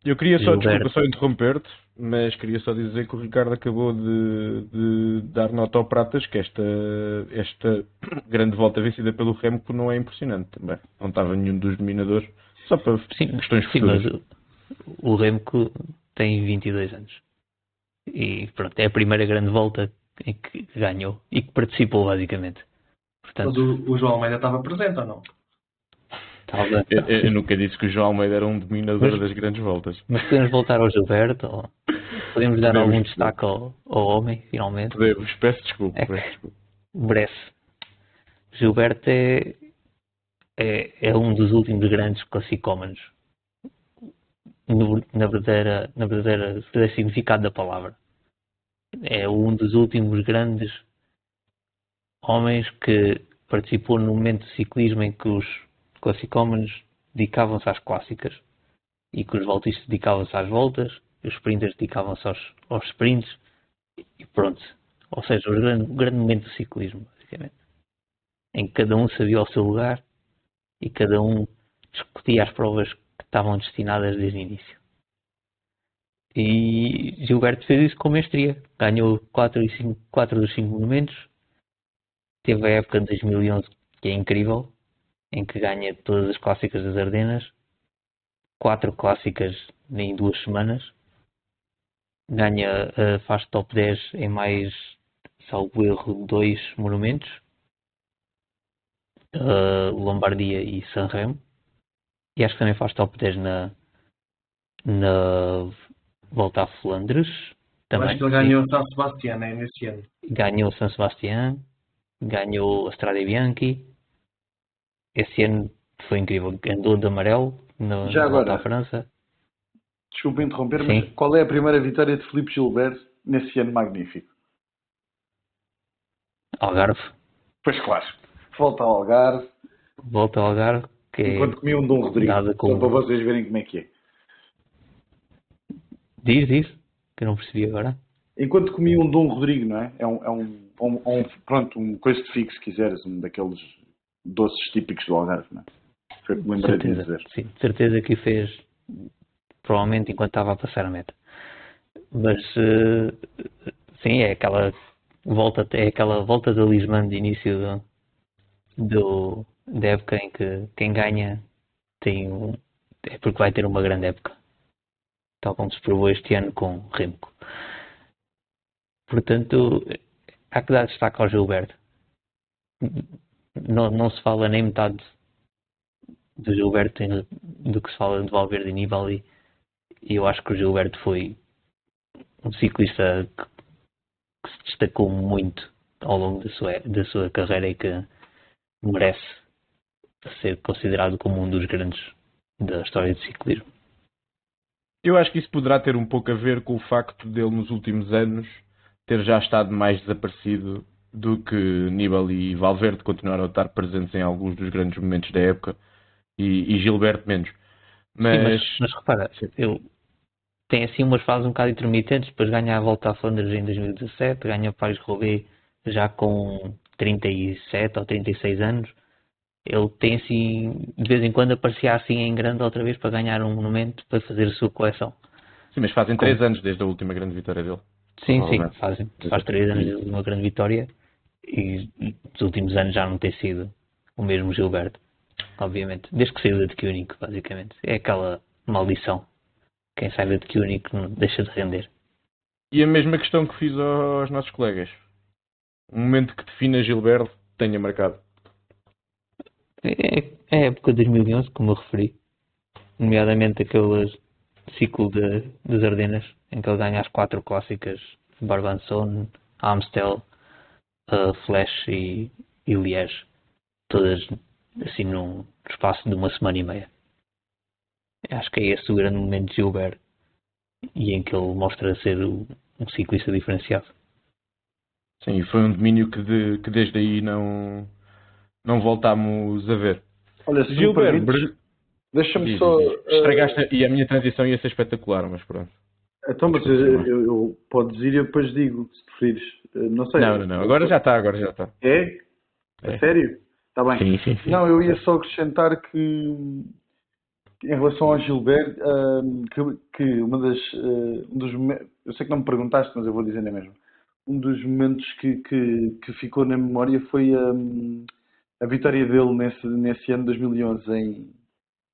Eu queria só, desculpa só interromper-te, mas queria só dizer que o Ricardo acabou de, de, dar nota ao Pratas que esta, esta grande volta vencida pelo Remco não é impressionante também. Não estava nenhum dos dominadores só para sim, questões sim, futuras. Mas o Remco tem 22 anos. E pronto, é a primeira grande volta em que ganhou e que participou, basicamente. Portanto, o, o João Almeida estava presente ou não? Eu, eu, nunca disse que o João Almeida era um dominador mas, das grandes voltas. Mas podemos voltar ao Gilberto? Ou podemos dar algum destaque ao, ao, homem, finalmente? Podemos, peço desculpa. É, peço desculpa. Breve. Gilberto é, é, é um dos últimos grandes classicómanos na verdadeira, na verdadeira, verdadeiro significado da palavra. É um dos últimos grandes homens que participou no momento de ciclismo em que os classicómanos dedicavam-se às clássicas e que os voltistas dedicavam-se às voltas, e os sprinters dedicavam-se aos, aos sprints e pronto. Ou seja, o grande, o grande momento do ciclismo, basicamente. Em que cada um sabia o seu lugar e cada um discutia as provas que estavam destinadas desde o início. E Gilberto fez isso com mestria. Ganhou 4, e 5, 4 dos 5 monumentos. Teve a época de 2011 que é incrível, em que ganha todas as clássicas das Ardenas. 4 clássicas em duas semanas. Ganha, uh, faz top 10 em mais, salvo erro, 2 monumentos uh, Lombardia e Sanremo. E acho que também faz top 10 na, na volta a Flandres. Também. Acho que ele ganhou São Sebastião né, nesse ano. Ganhou São Sebastião, ganhou a Strade Bianchi. Esse ano foi incrível. Andou de amarelo no, Já na agora, França. Desculpa interromper, Sim. mas qual é a primeira vitória de Felipe Gilberto nesse ano magnífico? Algarve. Pois claro volta ao Algarve. Volta ao Algarve. Que é Enquanto comia um Dom Rodrigo. Com... Só para vocês verem como é que é. Diz isso, que eu não percebi agora. Enquanto comia um Dom Rodrigo, não é? É um, é um, um, um pronto, um coisa de figo, se quiseres, um daqueles doces típicos do Algarve, não é? Foi o que me lembrei certeza, de dizer. Sim, de certeza que fez, provavelmente enquanto estava a passar a meta. Mas, uh, sim, é aquela volta, é aquela volta da Lisman de início do, do, da época em que quem ganha tem um, é porque vai ter uma grande época. Tal como se provou este ano com Remco. Portanto, há que dar destaque ao Gilberto. Não, não se fala nem metade do Gilberto do que se fala de Valverde e Nibali. E eu acho que o Gilberto foi um ciclista que, que se destacou muito ao longo da sua, da sua carreira e que merece ser considerado como um dos grandes da história do ciclismo. Eu acho que isso poderá ter um pouco a ver com o facto dele nos últimos anos ter já estado mais desaparecido do que Nibali e Valverde continuaram a estar presentes em alguns dos grandes momentos da época e, e Gilberto menos. Mas, Sim, mas, mas repara, eu tem assim umas fases um bocado intermitentes, depois ganha a volta a Flandres em 2017, ganha o Paris-Roubaix já com 37 ou 36 anos. Ele tem assim, de vez em quando aparecia assim em grande outra vez para ganhar um monumento para fazer a sua coleção. Sim, mas fazem 3 anos desde a última grande vitória dele. Sim, sim, fazem, faz 3 anos desde uma grande vitória e nos últimos anos já não tem sido o mesmo Gilberto, obviamente. Desde que saiu de Koenig, basicamente. É aquela maldição. Quem sai de Koenig não deixa de render. E a mesma questão que fiz aos nossos colegas. Um momento que defina Gilberto tenha marcado. É, é a época de 2011, como eu referi. Nomeadamente aquele ciclo de, das Ardenas, em que ele ganha as quatro clássicas Barbanson, Amstel, uh, Flash e, e Liège. Todas assim num espaço de uma semana e meia. Acho que é esse o grande momento de Gilbert e em que ele mostra ser um ciclista diferenciado. Sim, foi um domínio que, de, que desde aí não, não voltámos a ver. Olha, se Gilberto, deixa-me só. Estragaste uh... e a minha transição ia ser espetacular, mas pronto. Então, mas eu, eu, eu podes ir e depois digo, se preferires. Não sei. Não, não, não. Agora já está, agora já está. É? É, sério? Está bem. Sim, sim, sim. Não, eu ia só acrescentar que em relação ao Gilberto, uh, que, que, uma das, uh, um dos eu sei que não me perguntaste, mas eu vou dizer na mesma. Um dos momentos que, que, que ficou na memória foi um, a vitória dele nesse, nesse ano 2011 em,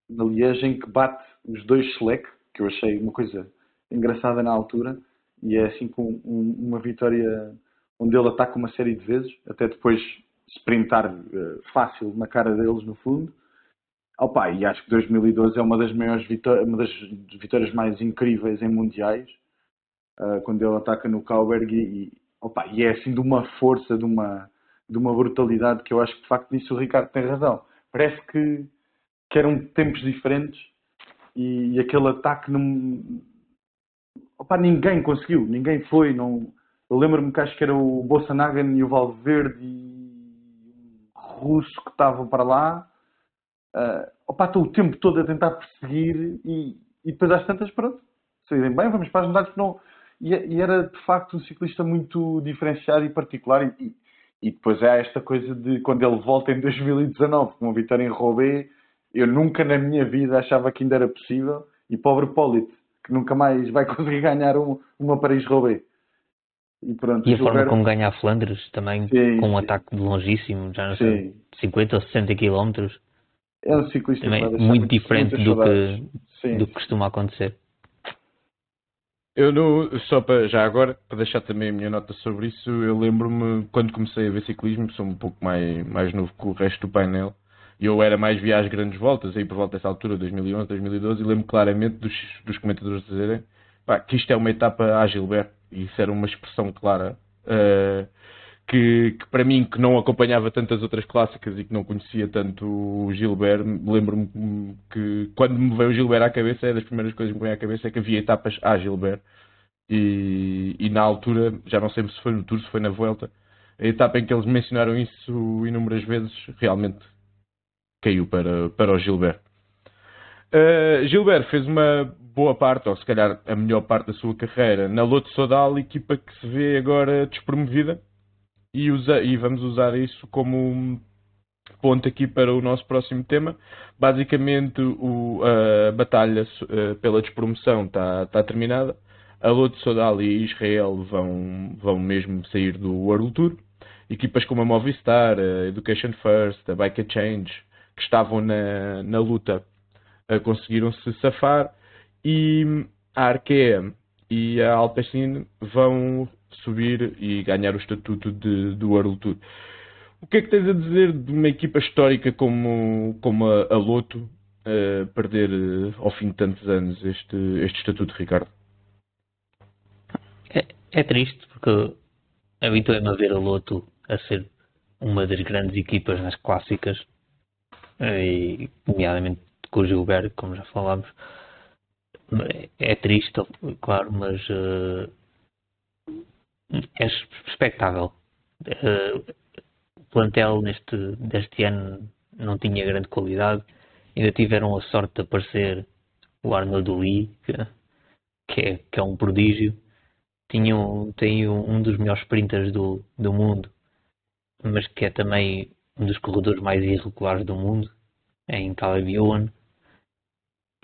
na Liège, em que bate os dois Select, que eu achei uma coisa engraçada na altura, e é assim com um, uma vitória onde ele ataca uma série de vezes, até depois sprintar uh, fácil na cara deles no fundo. Opa, e acho que 2012 é uma das maiores vitórias, uma das vitórias mais incríveis em mundiais, uh, quando ele ataca no Kauberg e, opa, e é assim de uma força, de uma, de uma brutalidade que eu acho que de facto nisso o Ricardo tem razão. Parece que, que eram tempos diferentes e, e aquele ataque não, opa, ninguém conseguiu, ninguém foi, não, eu lembro-me que acho que era o Bolsonaro e o Valverde e russo que estavam para lá. Uh, opa, estou o tempo todo a tentar perseguir e, e depois às tantas, pronto, saírem bem, vamos para as medalhas. Não... E, e, era de facto um ciclista muito diferenciado e particular. E, e depois há esta coisa de quando ele volta em 2019 com uma vitória em Roubaix, eu nunca na minha vida achava que ainda era possível. E pobre Polite, que nunca mais vai conseguir ganhar um, uma Paris-Roubaix. E, pronto, e a forma como ganha a Flandres também, sim, com um sim. ataque longíssimo, já não sei, 50 ou 60 km. É um ciclista também muito diferente do que, sim. do que costuma acontecer. Eu no, só para já agora, para deixar também a minha nota sobre isso, eu lembro-me quando comecei a ver ciclismo, sou um pouco mais, mais novo que o resto do painel, e eu era mais via às grandes voltas, aí por volta dessa altura, 2011, 2012, e lembro claramente dos, dos comentadores dizerem pá, que isto é uma etapa a Gilberto isso era uma expressão clara, uh, que, que, para mim, que não acompanhava tantas outras clássicas e que não conhecia tanto o Gilbert, lembro-me que quando me veio o Gilbert à cabeça, é das primeiras coisas que me veio à cabeça é que havia etapas a Gilbert. E, e na altura, já não sei se foi no Tour, se foi na Vuelta, a etapa em que eles mencionaram isso inúmeras vezes, realmente caiu para, para o Gilbert. Uh, Gilbert fez uma boa parte, ou se calhar a melhor parte da sua carreira, na Loto Sodal, equipa que se vê agora despromovida, e, usa, e vamos usar isso como ponto aqui para o nosso próximo tema. Basicamente, o, a batalha uh, pela despromoção está, está terminada. A Loto Sodal e Israel vão, vão mesmo sair do World Tour. Equipas como a Movistar, a Education First, a Bike Change, que estavam na, na luta conseguiram se safar e a Arkea e a Alpecin vão subir e ganhar o estatuto de, do World Tour. O que é que tens a dizer de uma equipa histórica como, como a, a Loto uh, perder uh, ao fim de tantos anos este, este estatuto, Ricardo? É, é triste porque habituei-me a ver a Loto a ser uma das grandes equipas nas clássicas, e, nomeadamente com o Gilberto, como já falámos. É triste, claro, mas uh, é expectável. Uh, o plantel neste, deste ano não tinha grande qualidade. Ainda tiveram a sorte de aparecer o Arnold Lee, que, que, é, que é um prodígio. Tinham, tem um dos melhores sprinters do, do mundo, mas que é também um dos corredores mais irregulares do mundo, em Caleb Ewan.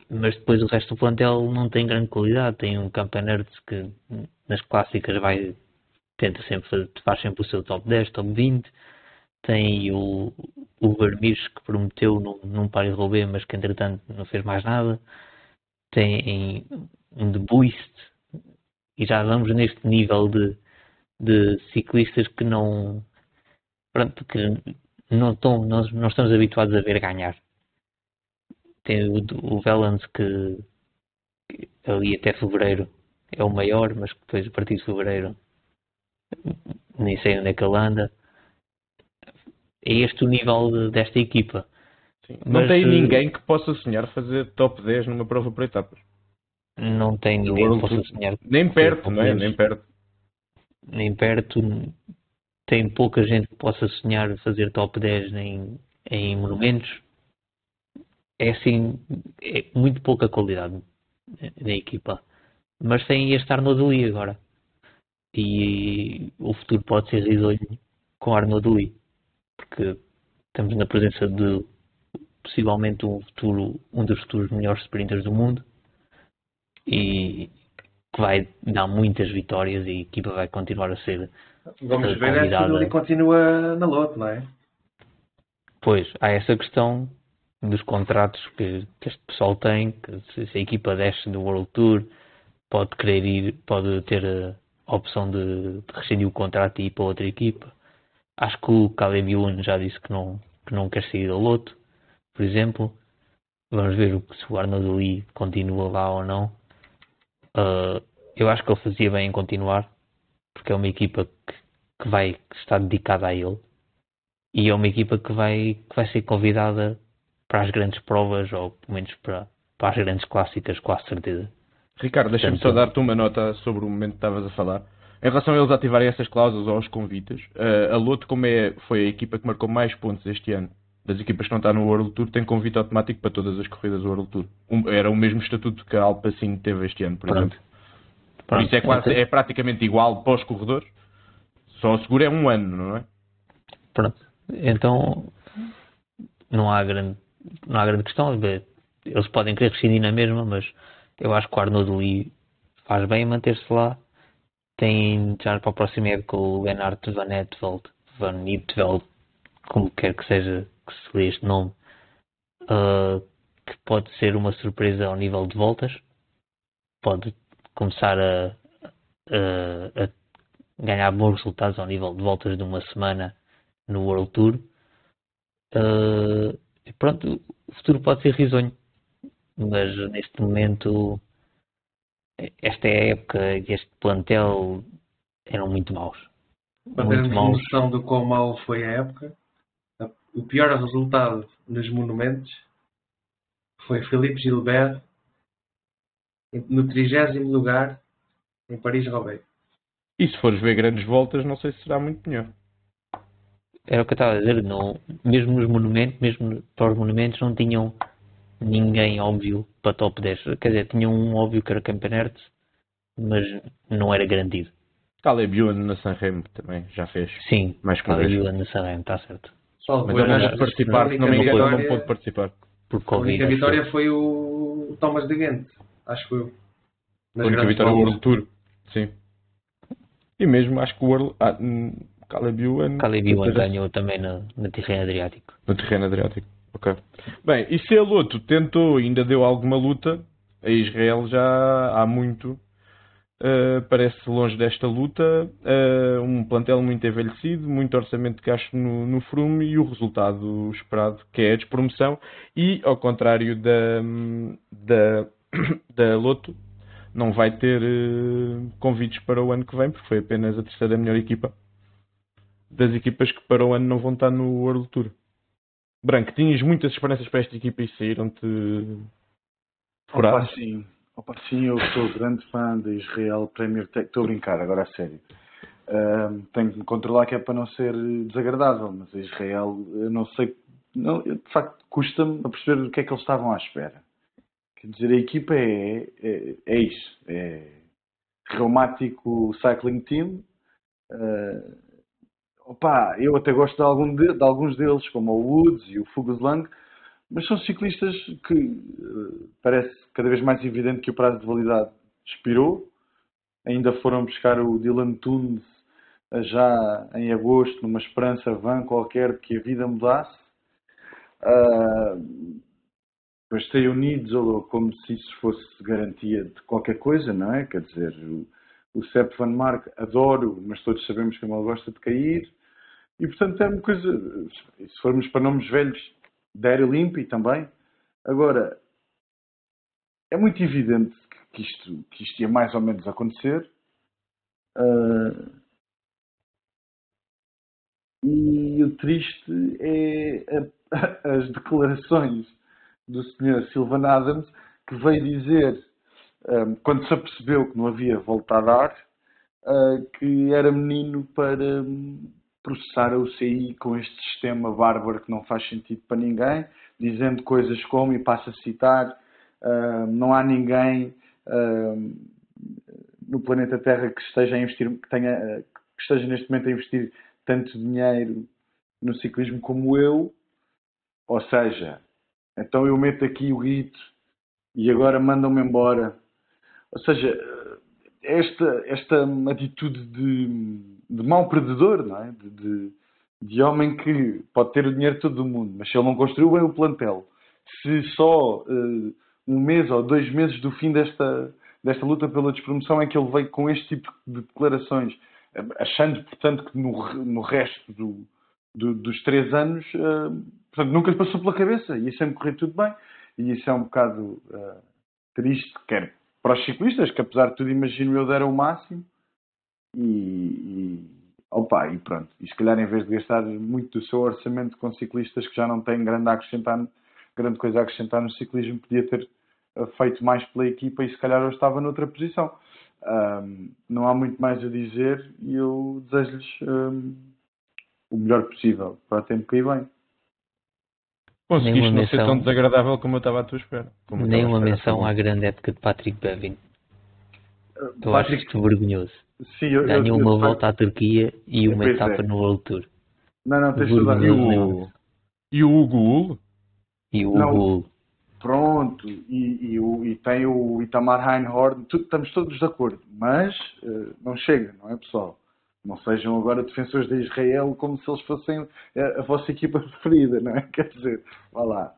Mas depois o resto do plantel não tem grande qualidade. Tem um Campanert que nas clássicas vai tenta sempre, faz sempre o seu top 10, top 20. Tem o, o Vermis que prometeu num, num Paris-Roubaix, mas que entretanto não fez mais nada. Tem um de Buist. E já vamos neste nível de, de ciclistas que não. Pronto, que não, não, não estamos habituados a ver ganhar. Tem o, o que, que ali até fevereiro é o maior, mas depois a partir de fevereiro nem sei onde é que ele anda. É este o nível desta equipa. Sim. Não Mas, tem eh, ninguém que possa sonhar fazer top 10 numa prova por etapas. Não tem ninguém que possa sonhar. Nem perto, não é? Nem perto. Nem perto. Tem pouca gente que possa sonhar fazer top 10 em, em monumentos. É assim, é muito pouca qualidade da equipa. Mas tem este Arnold Lee agora e o futuro pode ser risonho com Arnold Lee, porque estamos na presença de possivelmente um futuro, um dos futuros melhores sprinters do mundo e que vai dar muitas vitórias e a equipa vai continuar a ser Vamos ver se ele continua na lote, não é? Pois, há essa questão dos contratos que, que este pessoal tem, que se, a equipa desce do World Tour pode querer ir, pode ter a opção de, de rescindir o contrato e ir para outra equipa. Acho que o Caleb Ewan já disse que não, que não quer sair do Loto, por exemplo. Vamos ver se o Arnold Lee continua lá ou não. Uh, eu acho que ele fazia bem em continuar, porque é uma equipa que, que vai que está dedicada a ele e é uma equipa que vai, que vai ser convidada para as grandes provas ou pelo menos para, para as grandes clássicas, a certeza. Ricardo, deixa-me só dar-te uma nota sobre o momento que estavas a falar. Em relação a eles ativarem essas cláusulas aos convites, uh, a Loto, como é, foi a equipa que marcou mais pontos este ano das equipas que não estão no World Tour, tem convite automático para todas as corridas do World Tour. Um, era o mesmo estatuto que a Alpacine teve este ano, por Pronto. exemplo. Pronto. Por isso é, quase, é praticamente igual para os corredores, só o seguro é um ano, não é? Pronto. Então não há grande, não há grande questão. Eles podem querer rescindir na mesma, mas eu acho que o Arnaud Lee faz bem manter-se lá. Tem já para a próxima época o Lennart Van Etveld, Van como quer que seja que se lê este nome, uh, que pode ser uma surpresa ao nível de voltas. Pode começar a, a, a ganhar bons resultados ao nível de voltas de uma semana no World Tour. Uh, pronto, o futuro pode ser risonho mas neste momento esta época e este plantel eram muito maus. Para termos maus. noção do quão mal foi a época, o pior resultado nos monumentos foi Felipe Gilbert no 30 lugar em Paris-Roubaix. E se fores ver grandes voltas, não sei se será muito melhor. Era o que eu estava a dizer, não, mesmo nos monumentos, mesmo para os monumentos, não tinham ninguém óbvio para top 10. Quer dizer, tinha um óbvio que era Campanert, mas não era garantido. Caleb Ewan na Sanremo também já fez. Sim, mais Caleb Ewan na Sanremo, está certo. Só mas ele não pôde participar, não me engano, não pôde participar. Por COVID, a única vitória foi o Thomas de Ghent, acho que eu. A única vitória o World Tour, sim. E mesmo acho que o World. Ah, Caleb Ewan. Caleb Ewan ganhou também no, no terreno Adriático. No terreno Adriático. Ok. Bem, e se a luta tentou, ainda deu alguma luta, a Israel já há muito uh, parece longe desta luta, uh, um plantel muito envelhecido, muito orçamento de gasto no, no Frume e o resultado esperado, que é a despromoção, e ao contrário da, da, da Loto, não vai ter uh, convites para o ano que vem, porque foi apenas a terceira melhor equipa das equipas que para o ano não vão estar no World Tour. Branco, tinhas muitas esperanças para esta equipa e saíram-te furados? Opa, sim. Opa, sim, eu sou grande fã da Israel Premier Tech. Estou a brincar, agora a sério. Uh, tenho que me controlar que é para não ser desagradável, mas a Israel, eu não sei, não, de facto, custa-me a perceber o que é que eles estavam à espera. Quer dizer, a equipa é, é, é isso, é reumático cycling team. Uh, opa, eu até gosto de, algum de, de, alguns deles, como o Woods e o Fugelslang, mas são ciclistas que uh, parece cada vez mais evidente que o prazo de validade expirou. Ainda foram buscar o Dylan Tunes já em agosto, numa esperança vã qualquer de que a vida mudasse. Uh, depois tem o Nidzolo como se isso fosse garantia de qualquer coisa, não é? Quer dizer, o, o Sepp Van Mark adoro, mas todos sabemos que ele gosta de cair. E portanto é uma coisa, se formos para nomes velhos, da Limpi também. Agora, é muito evidente que isto, que isto ia mais ou menos acontecer. Uh, e o triste é a, as declarações do Sr. Silvan Adams, que veio dizer, um, quando se apercebeu que não havia volta a dar, uh, que era menino para processar a UCI com este sistema bárbaro que não faz sentido para ninguém, dizendo coisas como, e passo a citar, uh, não há ninguém uh, no planeta Terra que esteja a investir, que, tenha, que esteja neste momento a investir tanto dinheiro no ciclismo como eu, ou seja, então eu meto aqui o guito e agora mandam-me embora. Ou seja, esta, esta atitude de, de mau perdedor, não é? De, de, de, homem que pode ter o dinheiro de todo o mundo, mas se ele não construiu bem o plantel, se só uh, um mês ou dois meses do fim desta, desta luta pela despromoção é que ele veio com este tipo de declarações achando, portanto, que no, no resto do, do, dos três anos, uh, portanto, nunca lhe passou pela cabeça. Ia sempre correr tudo bem. E isso é um bocado uh, triste, quer para os ciclistas, que apesar de tudo, imagino eu, deram o máximo. E, e, opa, e pronto. E se calhar, em vez de gastar muito do seu orçamento com ciclistas que já não têm grande, a acrescentar, grande coisa a acrescentar no ciclismo, podia ter uh, feito mais pela equipa e se calhar eu estava noutra posição. Um, não há muito mais a dizer e eu desejo-lhes um, o melhor possível para o tempo que aí vem. Conseguiste não ser tão desagradável como eu estava à tua espera. Nem uma menção à grande época de Patrick Bevin. Eu Patrick... acho isto vergonhoso. Sim, eu, Ganhou eu, uma eu, volta à Turquia e uma etapa é. no World Tour. Não, não, tens tudo e o, e o Hugo? E o Hugo. Pronto, e, e, o, e tem o Itamar Reinhorn, tudo, estamos todos de acordo, mas uh, não chega, não é pessoal? Não sejam agora defensores de Israel como se eles fossem a, a vossa equipa preferida, não é? Quer dizer, vá lá.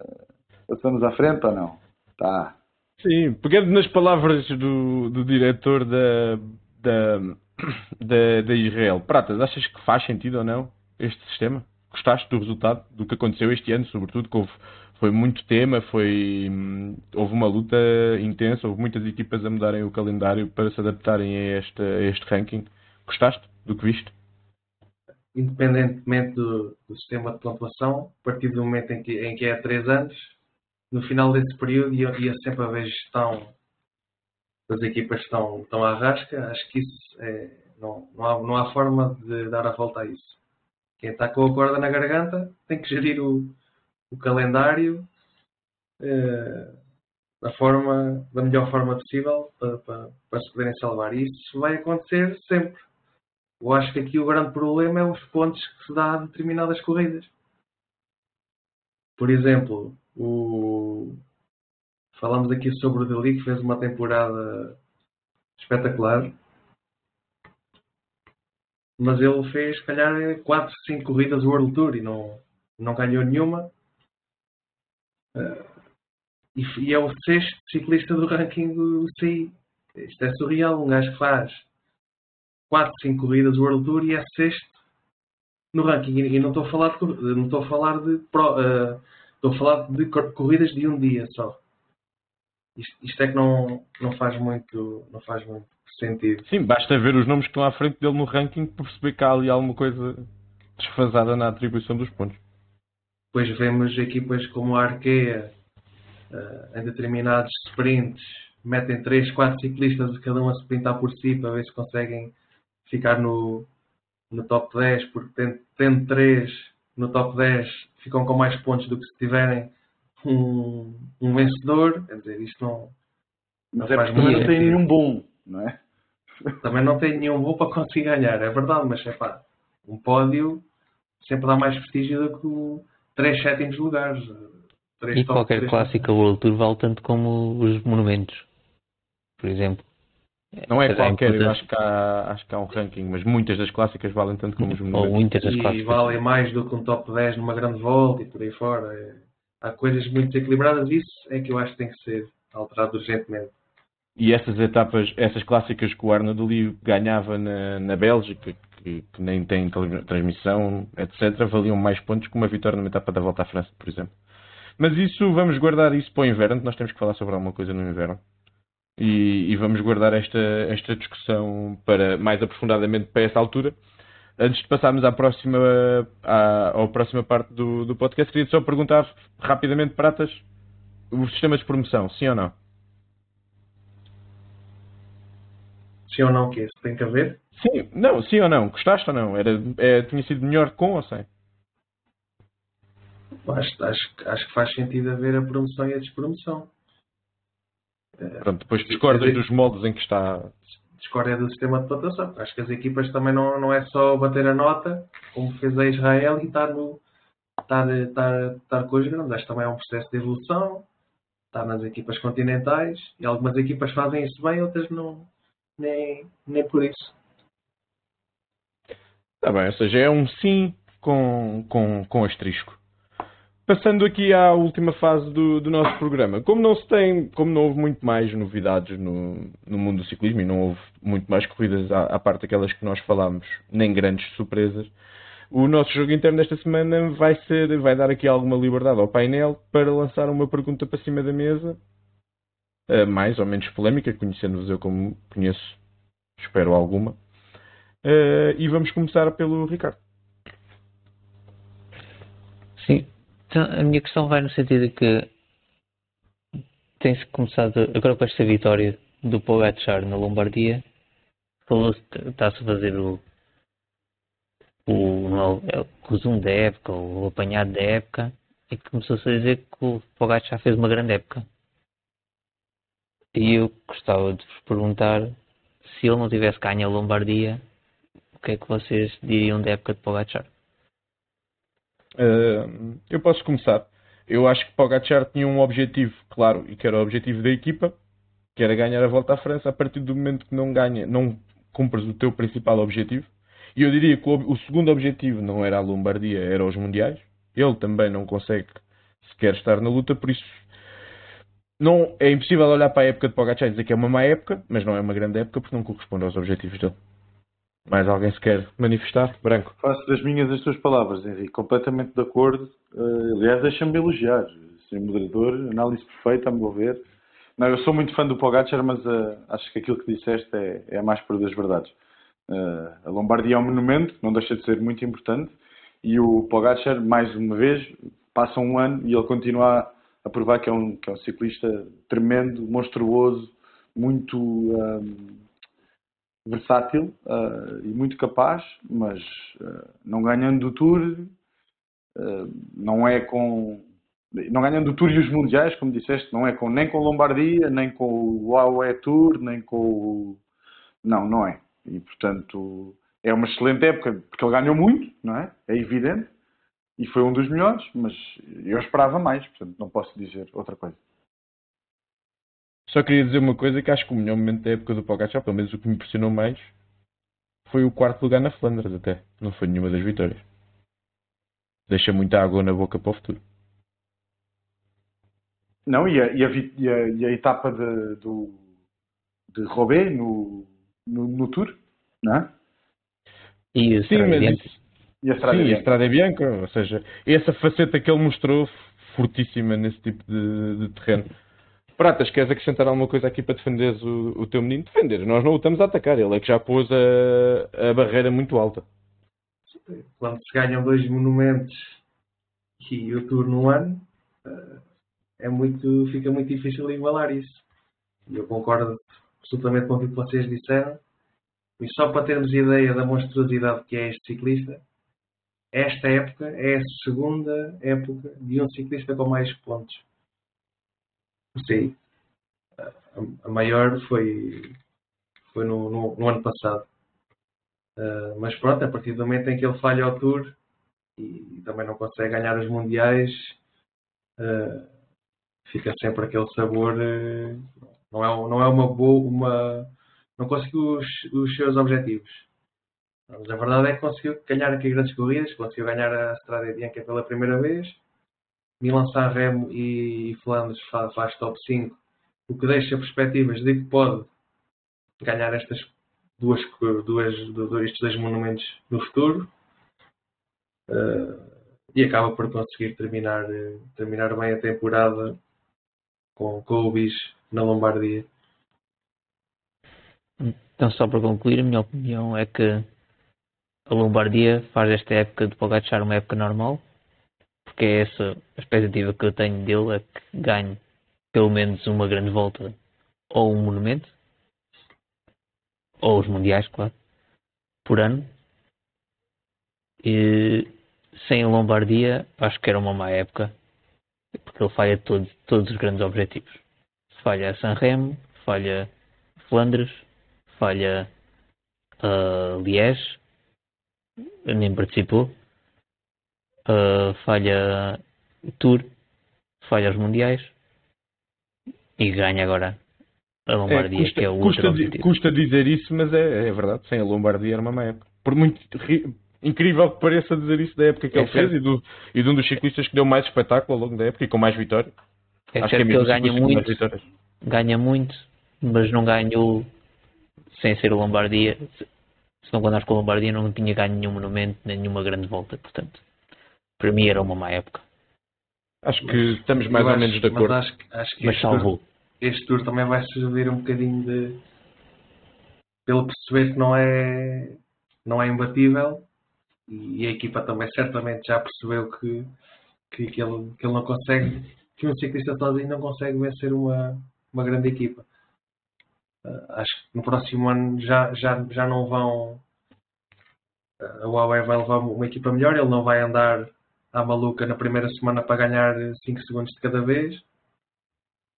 Uh, passamos à frente ou não? Tá. Sim, pegando nas palavras do, do diretor da, da, da, da Israel, Pratas, achas que faz sentido ou não este sistema? Gostaste do resultado, do que aconteceu este ano, sobretudo, que houve foi muito tema, foi houve uma luta intensa, houve muitas equipas a mudarem o calendário para se adaptarem a este, a este ranking. Gostaste do que viste? Independentemente do, do, sistema de pontuação, a partir do momento em que, em que é há 3 anos, no final desse período ia, ia sempre haver gestão das equipas estão, estão à rasca, acho que isso é, não, não, há, não há forma de dar a volta a isso. Quem está com a corda na garganta tem que gerir o, o calendário uh, da, forma, da melhor forma possível para, para, para se poderem salvar. E isso vai acontecer sempre. Eu acho que aqui o grande problema é os pontos que se dá a determinadas corridas. Por exemplo, o... falamos aqui sobre o Deli que fez uma temporada espetacular. Mas ele fez, se calhar, 4, 5 corridas World Tour e não, não ganhou nenhuma. Uh, e, e, é o sexto ciclista do ranking do CI. Isto é surreal. Um gajo que faz 4, 5 corridas World Tour e é sexto no ranking. E, não estou a falar de, não estou a falar de pro, uh, estou a falar de corridas de um dia só. Isto, isto, é que não, não faz muito não faz muito sentido. Sim, basta ver os nomes que estão à frente dele no ranking para perceber que há ali alguma coisa desfasada na atribuição dos pontos. Depois vemos equipas como a Arkea uh, em determinados sprints metem 3, 4 ciclistas cada um a sprintar por si para ver se conseguem ficar no, no top 10, porque tendo, tendo 3 no top 10 ficam com mais pontos do que se tiverem um, um vencedor. Quer dizer, isto não. Mas é porque também não tem nenhum bom, não é? Também não tem nenhum bom para conseguir ganhar, é verdade, mas é pá, um pódio sempre dá mais prestígio do que o 3 sétimos lugares. e qualquer clássica World Tour vale tanto como os monumentos, por exemplo. Não é qualquer, eu acho que, há, acho que há um ranking, mas muitas das clássicas valem tanto como os monumentos. Ou muitas das e clássicas. valem mais do que um top 10 numa grande volta e por aí fora. É, há coisas muito desequilibradas, isso é que eu acho que tem que ser alterado urgentemente. E essas etapas, essas clássicas que o Arnaud Lee ganhava na, na Bélgica, que, que, nem tem transmissão, etc., valiam mais pontos que uma vitória numa etapa da Volta à França, por exemplo. Mas isso, vamos guardar isso para o inverno, nós temos que falar sobre alguma coisa no inverno. E, e, vamos guardar esta, esta discussão para mais aprofundadamente para essa altura. Antes de passarmos à próxima, à, à próxima parte do, do podcast, queria só perguntar rapidamente, Pratas, o sistema de promoção, sim ou não? Sim ou não, o quê? Tem que haver? Sim, não, sim ou não? Gostaste ou não? Era, é, tinha sido melhor com ou sem? Acho, acho, acho que faz sentido haver a promoção e a despromoção. Pronto, depois discordas dos moldes em que está. Discorda do sistema de pontuação. Acho que as equipas também não, não é só bater a nota, como fez a Israel, e estar, no, estar, estar, estar com os grandes. Acho que também é um processo de evolução, estar nas equipas continentais, e algumas equipas fazem isso bem, outras não, nem, nem por isso. Está bem, ou seja, é um sim com, com, com asterisco. Passando aqui à última fase do, do, nosso programa, como não se tem, como não houve muito mais novidades no, no mundo do ciclismo e não houve muito mais corridas à, à parte daquelas que nós falámos, nem grandes surpresas, o nosso jogo interno desta semana vai ser, vai dar aqui alguma liberdade ao painel para lançar uma pergunta para cima da mesa, uh, mais ou menos polémica, conhecendo-vos eu como conheço, espero alguma. Uh, e vamos começar pelo Ricardo. Sim, então, a minha questão vai no sentido de que tem-se começado, agora com esta vitória do Pogacar na Lombardia, está-se a fazer o, o, o resumo da época, o apanhado da época, e começou-se a dizer que o Pogacar fez uma grande época. E eu gostava de vos perguntar se ele não tivesse ganho a Lombardia, o que é que vocês diriam da época de Pogacar? Uh, eu posso começar. Eu acho que Pogacar tinha um objetivo claro e que era o objetivo da equipa, que era ganhar a volta à França. A partir do momento que não ganha, não cumpres o teu principal objetivo. E eu diria que o, o segundo objetivo não era a Lombardia, era os Mundiais. Ele também não consegue sequer estar na luta, por isso não, é impossível olhar para a época de Pogacar e dizer que é uma má época, mas não é uma grande época porque não corresponde aos objetivos dele. Mais alguém se quer manifestar? Branco. Faço das minhas as tuas palavras, Henrique. Completamente de acordo. Uh, aliás, deixa-me elogiar. Sr. moderador, análise perfeita, a meu ver. Não, eu sou muito fã do Pogacar, mas uh, acho que aquilo que disseste é, é a mais pura das verdades. Uh, a Lombardia é um monumento, não deixa de ser muito importante. E o Pogacar, mais uma vez, passa um ano e ele continua a, provar que é, um, que é um ciclista tremendo, monstruoso, muito versátil uh, e muito capaz, mas uh, não ganhando o Tour, uh, não é com. Não ganhando o Tour e os Mundiais, como disseste, não é com, nem com Lombardia, nem com o AOE Tour, nem com o. Não, não é. E portanto é uma excelente época, porque ele ganhou muito, não é? É evidente. E foi um dos melhores, mas eu esperava mais, portanto não posso dizer outra coisa. Só queria dizer uma coisa que acho que o melhor momento da época do Pogacar, pelo menos o que me impressionou mais, foi o quarto lugar na Flandres até. Não foi nenhuma das vitórias. Deixa muita água na boca para o futuro. Não, e a, e a, e a, e a etapa de, do, de Robé no, no, no, Tour, não é? E a Sim, mas e a Estrada, Sim, Bianca. a Estrada Bianca, ou seja, essa faceta que ele mostrou fortíssima nesse tipo de, de terreno Pratas, queres acrescentar alguma coisa aqui para defenderes o, o teu menino? Defender, nós não o estamos a atacar, ele é que já pôs a, a barreira muito alta. Quando se ganham dois monumentos e o Tour no ano, eh, é muito, fica muito difícil igualar isso. E eu concordo absolutamente com o que vocês disseram. E só para termos ideia da monstruosidade que é este ciclista, esta época é a segunda época de um ciclista com mais pontos. Sim. A maior foi, foi no, no, no ano passado. Uh, mas pronto, a partir do momento em que ele falha ao Tour e também não consegue ganhar os Mundiais, uh, fica sempre aquele sabor. Uh, não, é, não é uma boa. Uma, não conseguiu os, os seus objetivos. Mas a verdade é que conseguiu ganhar aqui grandes corridas, conseguiu ganhar a Strada Bianca pela primeira vez. Milan-San Remo e Flandres faz, faz top 5, o que deixa perspectivas de que pode ganhar estas duas, duas, estes dois monumentos no futuro. Uh, e acaba por conseguir terminar, terminar bem a temporada com, com na Lombardia. Então, só para concluir, a minha opinião é que a Lombardia faz esta época de Pogacar uma época normal, porque é essa a expectativa que eu tenho dele, é que ganhe pelo menos uma grande volta ou um monumento, ou os mundiais, claro, por ano. E sem a Lombardia, acho que era uma má época, porque ele falha todos, os grandes objetivos. Falha Sanremo, falha Flandres, falha uh, Liège, nem participou. Uh, falha o Tour, falha os Mundiais e ganha agora a Lombardia, é, custa, que é o custa, custa dizer isso, mas é, é, verdade, sem a Lombardia era uma má época. Por muito incrível que pareça dizer isso da época que é ele certo. fez e, do, e de um dos ciclistas que deu mais espetáculo ao longo da época e com mais vitórias. É Acho que, é que ele ganha muito, ganha muito, mas não ganhou sem ser a Lombardia se não contares com a Lombardia, não tinha ganho nenhum monumento, nem nenhuma grande volta. Portanto, para mim era uma má época. Acho que mas, estamos mais ou menos de acordo. Mas, acho, acho que mas salvou. Tour, este tour também vai servir um bocadinho de. pelo perceber que não é, não é imbatível e a equipa também certamente já percebeu que, que, que, ele, que ele não consegue, que um ciclista sozinho não consegue vencer uma, uma grande equipa. Uh, acho que no próximo ano já, já, já não vão. Uh, a Huawei vai levar uma equipa melhor, ele não vai andar à maluca na primeira semana para ganhar 5 segundos de cada vez.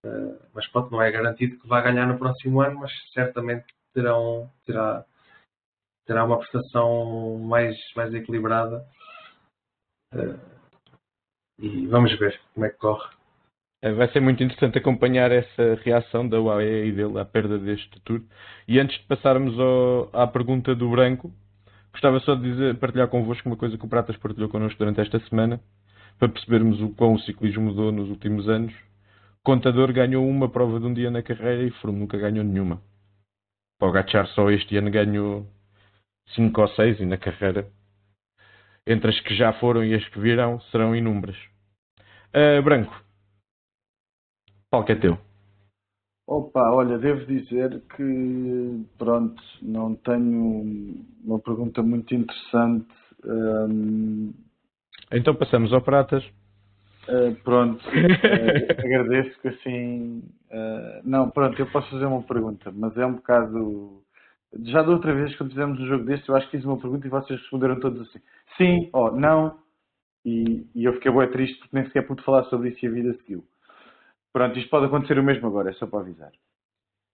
Uh, mas pronto, não é garantido que vá ganhar no próximo ano, mas certamente terão, terá, terá uma prestação mais, mais equilibrada. e vamos ver como é que corre. É, vai ser muito interessante acompanhar essa reação da UAE e dele à perda deste tour. E antes de passarmos ao, à pergunta do Branco, gostava só de dizer, partilhar convosco uma coisa que o Pratas partilhou connosco durante esta semana, para percebermos o quão o ciclismo mudou nos últimos anos. Contador ganhou uma prova de um dia na carreira e Froome nunca ganhou nenhuma. Pogacar só este ano ganhou 5 ou 6 e na carreira, entre as que já foram e as que virão, serão inúmeras. Uh, Branco, palco é teu. Opa, olha, devo dizer que, pronto, não tenho uma pergunta muito interessante. Um... Então passamos ao Pratas. Uh, pronto, uh, agradeço que assim. Uh, não, pronto, eu posso fazer uma pergunta, mas é um bocado. Já da outra vez, quando fizemos um jogo deste, eu acho que fiz uma pergunta e vocês responderam todos assim: sim ou não. E, e eu fiquei bem triste porque nem sequer pude falar sobre isso e a vida seguiu. Pronto, isto pode acontecer o mesmo agora, é só para avisar.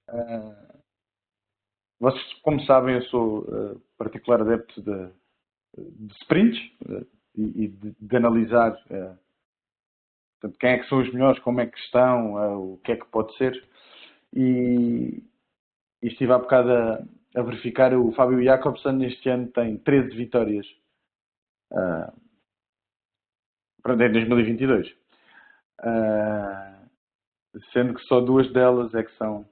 Uh, vocês, como sabem, eu sou uh, particular adepto de, de sprints uh, e, e de, de, analisar portanto, quem é que são os melhores, como é que estão, o que é que pode ser. E, e estive há bocado a, a, verificar o Fábio Jacobson este ano tem 13 vitórias. Uh, pronto, em 2022. Uh, sendo que só duas delas é que são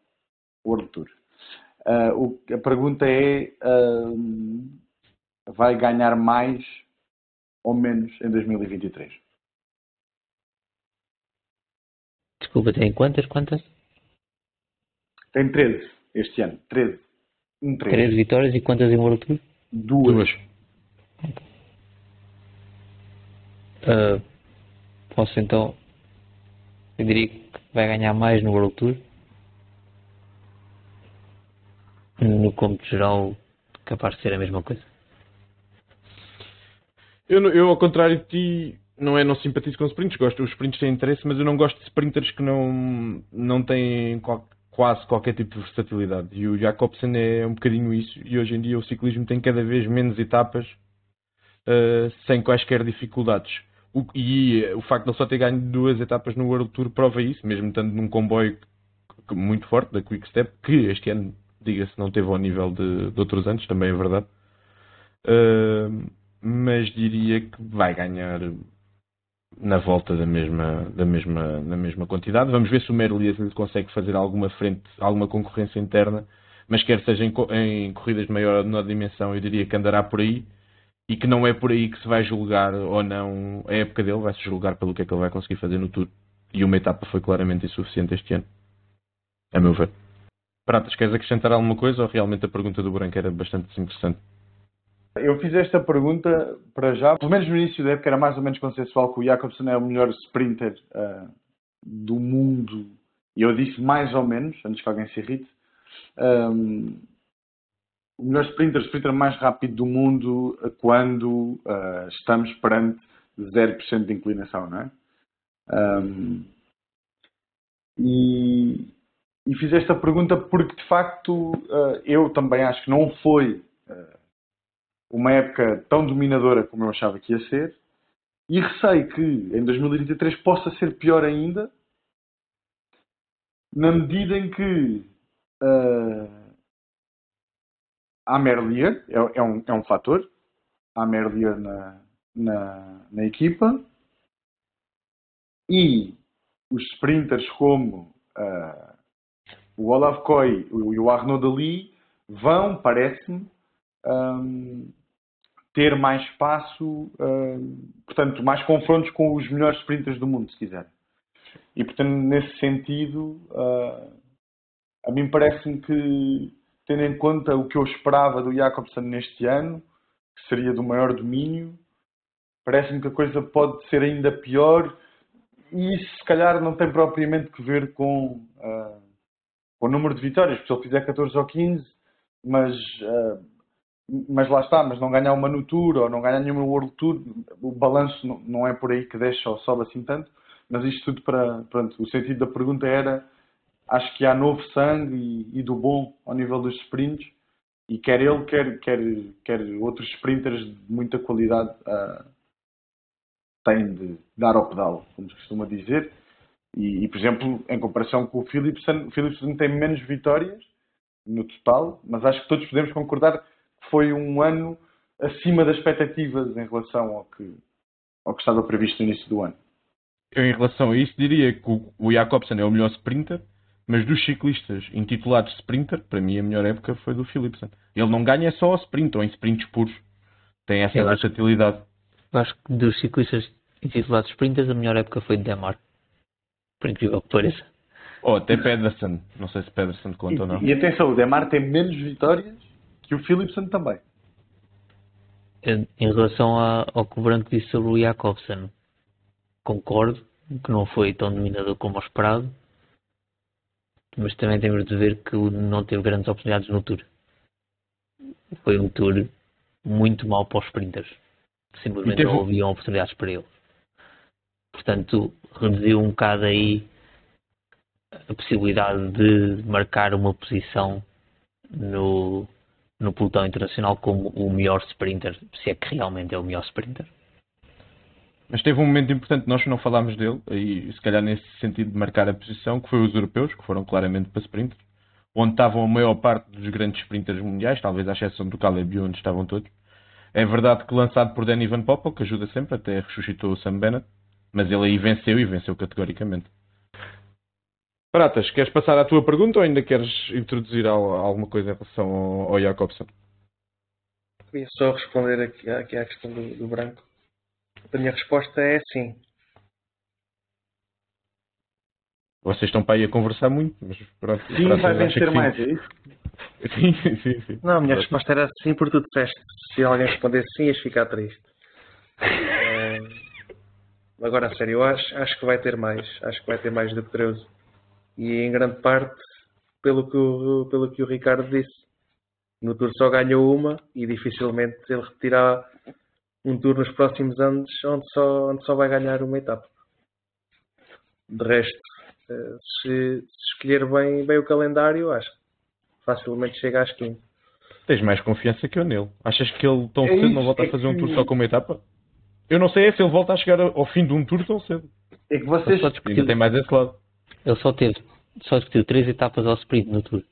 World Tour. Uh, o, a pergunta é: uh, vai ganhar mais ou menos em 2023? Desculpa, tem quantas? Quantas? Tem 13 este ano. 13. Um 13. 13 vitórias e quantas em World Tour? Duas. Duas. Uh, posso então. Eu diria que vai ganhar mais no World Tour. No cômputo geral, capaz de ser a mesma coisa. Eu, eu ao contrário de ti, não é não simpatizo com sprints, gosto, os sprints têm interesse, mas eu não gosto de sprinters que não, não têm qual, quase qualquer tipo de versatilidade. E o Jacobsen é um bocadinho isso, e hoje em dia o ciclismo tem cada vez menos etapas uh, sem quaisquer dificuldades. O, e o facto de ele só ter ganho duas etapas no World Tour prova isso, mesmo estando num comboio muito forte da Quick Step, que este ano, diga-se, não teve ao nível de, de outros anos, também é verdade. Uh, mas diria que vai ganhar na volta da mesma, da mesma, na mesma quantidade. Vamos ver se o Merlias consegue fazer alguma frente, alguma concorrência interna, mas quer seja em, em corridas de maior ou menor dimensão, eu diria que andará por aí e que não é por aí que se vai julgar ou não a época dele, vai-se julgar pelo que é que ele vai conseguir fazer no Tour. E uma etapa foi claramente insuficiente este ano, a meu ver. Pratas, queres acrescentar alguma coisa ou realmente a pergunta do Branco era bastante interessante? Eu fiz esta pergunta para já, pelo menos no início da época era mais ou menos consensual que o Jacobson é o melhor sprinter uh, do mundo. E eu disse mais ou menos, antes que alguém se irrite. Um, o melhor sprinter, o sprinter mais rápido do mundo quando uh, estamos perante 0% de inclinação, não é? Um, e, e, fiz esta pergunta porque, de facto, uh, eu também acho que não foi uh, uma época tão dominadora como eu achava que ia ser. E receio que em 2023 possa ser pior ainda, na medida em que há Merlier, é, é, um, é um fator, há Merlier na, na, na equipa, e os sprinters como uh, o Olaf Koy e o Arnaud Dali vão, parece-me, um, ter mais espaço, um, portanto, mais confrontos com os melhores sprinters do mundo, se quiser. E, portanto, nesse sentido, uh, a mim parece-me que, tendo em conta o que eu esperava do Jacobsen neste ano, que seria do maior domínio, parece-me que a coisa pode ser ainda pior e isso, se calhar, não tem propriamente que ver com, uh, com o número de vitórias, porque se ele fizer 14 ou 15, mas uh, mas lá está, mas não ganhar uma no Tour ou não ganhar nenhuma World Tour, o balanço não é por aí que deixa ou sobe assim tanto, mas isto tudo para, pronto, o sentido da pergunta era, acho que há novo sangue e, e do bom ao nível dos sprints, e quer ele, quer, quer, quer outros sprinters de muita qualidade uh, têm de dar ao pedal, como se costuma dizer, e, e, por exemplo, em comparação com o Philipsen, o Philipsen tem menos vitórias no total, mas acho que todos podemos concordar foi um ano acima das expectativas em relação ao que, ao que estava previsto no início do ano. Eu, em relação a isso, diria que o Jacobsen é o melhor sprinter, mas dos ciclistas intitulados sprinter, para mim a melhor época foi do Philipsen. Ele não ganha só ao sprint ou em sprints puros. Tem essa eu versatilidade. Acho, acho que dos ciclistas intitulados sprinters, a melhor época foi de Demar. Por incrível que pareça. Ou até Pedersen. Não sei se Pedersen conta e, ou não. E atenção, o Demar tem menos vitórias que o Philipsen também. Em relação a, ao que o Branco disse sobre o Jacobsen, concordo que não foi tão dominador como esperado, mas também temos de ver que não teve grandes oportunidades no Tour. Foi um Tour muito mau para os sprinters. Simplesmente teve... não haviam oportunidades para ele. Portanto, reduziu um bocado aí a possibilidade de marcar uma posição no, no pelotão internacional como o melhor sprinter, se é que realmente é o melhor sprinter. Mas teve um momento importante, nós não falámos dele, e se calhar nesse sentido de marcar a posição, que foi os europeus, que foram claramente para sprinters, onde estavam a maior parte dos grandes sprinters mundiais, talvez à exceção do Caleb onde estavam todos. É verdade que lançado por Danny Van Poppel, que ajuda sempre, até ressuscitou o Sam Bennett, mas ele aí venceu e venceu categoricamente. Pratas, queres passar à tua pergunta ou ainda queres introduzir alguma coisa em relação ao, ao Jacobson? Queria só responder aqui, aqui à questão do, do, branco. A minha resposta é sim. Vocês estão para aí a conversar muito, mas pronto. Sim, vai vencer mais, é isso? Sim, sim, sim, sim. Não, a minha resposta era sim por tu disseste. Se alguém respondesse sim, ias ficar triste. é... Agora, a sério, eu acho, acho que vai ter mais. Acho que vai ter mais do que 13 e em grande parte pelo que o, pelo que o Ricardo disse. No Tour só ganhou uma e dificilmente ele repetirá um Tour nos próximos anos onde só, onde só vai ganhar uma etapa. De resto, eh, se, se escolher bem, bem o calendário, acho que facilmente chega às 15. Tens mais confiança que eu nele. Achas que ele tão É cedo isso, não volta é a fazer um que- tour só com uma etapa? Eu não sei é se ele volta a chegar ao fim de um tour tão cedo. É que vocês. Só Ainda discutiu, tem mais esse lado. ele só teve, só discutiu três etapas ao sprint no Tour.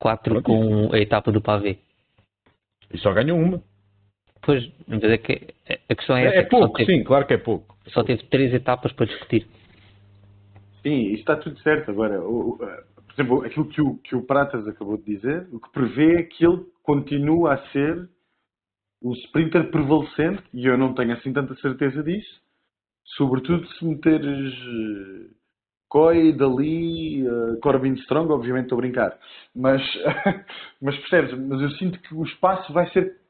Quatro com a etapa do pavê. E só ganhou uma. Pois, mas é que a questão é É, essa. é pouco, teve- sim, claro que é pouco. Só teve três etapas para discutir. Sim, isso está tudo certo. Agora, o- o- eh, por exemplo, aquilo que o, que o Pratas acabou de dizer, o que prevê é que ele continua a ser o sprinter prevalecente, e eu não tenho assim tanta certeza disso, sobretudo se meteres eh, Coy, Dali, eh, Corbin Strong, obviamente estou a brincar, mas, mas percebes, mas eu sinto que o espaço vai ser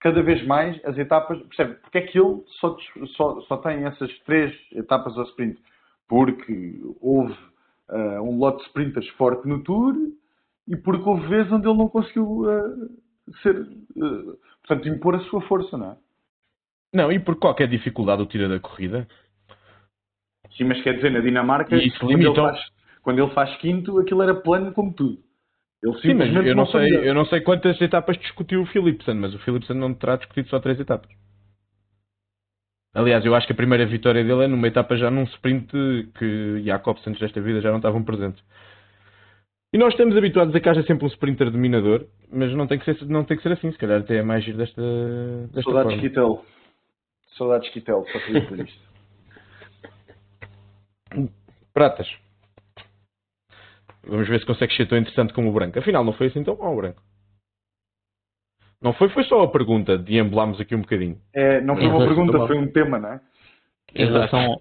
cada vez mais as etapas, percebe, porque é que ele só, só, só tem essas três etapas ao sprint? Porque houve ah, um lote de sprinters forte no Tour e porque houve vezes onde ele não conseguiu ah, ser, ah, portanto, impor a sua força, não é? Não, e por qualquer dificuldade o tira da corrida. Sim, mas quer dizer, na Dinamarca, quando, ele faz, quando ele faz quinto, aquilo era plano como tudo. Ele Sim, mas eu não, foi sei, eu não sei quantas etapas discutiu o Philipsen, mas o Philipsen não terá discutido só três etapas. Aliás, eu acho que a primeira vitória dele é numa etapa já num sprint que Jacobsen antes desta vida já não estavam presentes. E nós estamos habituados a que haja sempre um sprinter dominador, mas não tem que ser, não tem que ser assim, se calhar até é mais giro desta, desta Saudades forma. Kittel. Saudades Kittel, só queria dizer isto. Pratas. Vamos ver se consegues ser tão interessante como o branco. Afinal, não foi assim tão mau o branco. Não foi, foi só a pergunta de embelarmos aqui um bocadinho. É, não foi uma pergunta, foi um tema, não é? Em relação,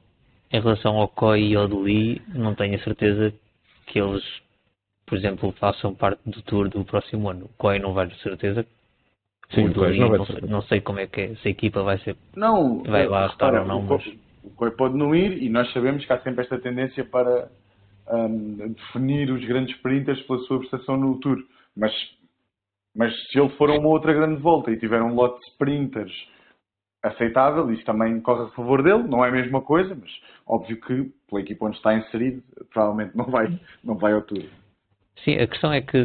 em relação ao COI e ao Deli, não tenho a certeza que eles, por exemplo, façam parte do tour do próximo ano. O COI não vai de certeza. Sim, o não vai de não, sei, não sei como é que é, se a equipa vai ser. Não, Vai lá estar ou não, o Co- mas- O COI pode não ir e nós sabemos que há sempre esta tendência para hum, definir os grandes sprinters pela sua prestação no Tour. Mas, mas se ele for a uma outra grande volta e tiver um lote de sprinters aceitável, isso também corre a favor dele, não é a mesma coisa, mas óbvio que pela equipa onde está inserido, provavelmente não vai, não vai ao Tour. Sim, a questão é que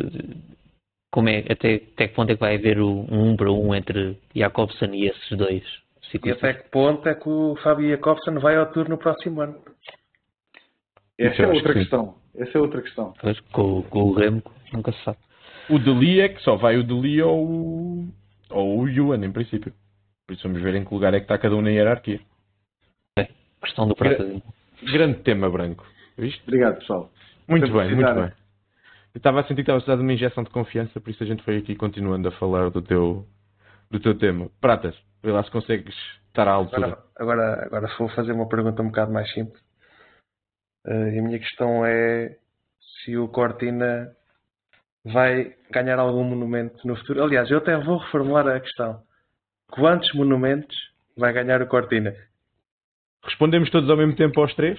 como é, até, até que ponto é que vai haver o- um um para um entre Jacobsen e esses dois E ciclistas? até que ponto é que o Fábio Jacobsen vai ao Tour no próximo ano? Essa é outra que questão. Essa é outra questão. Pois, com, com o Remco, nunca se sabe. O Deli é que só vai o Deli ou o, ou o Yuan, em princípio. Por isso vamos ver em que lugar é que está cada um na hierarquia. Questão do Prata. Grande tema branco. Viste? Obrigado, pessoal. Muito bem, muito bem. Eu estava a sentir que estava a precisar de uma injeção de confiança, por isso a gente foi aqui continuando a falar do teu, do teu tema. Pratas, vê lá se consegues estar à altura. Agora, agora, agora vou fazer uma pergunta um bocado mais simples. E a minha questão é se o Cortina vai ganhar algum monumento no futuro. Aliás, eu até vou reformular a questão. Quantos monumentos vai ganhar o Cortina? Respondemos todos ao mesmo tempo aos três?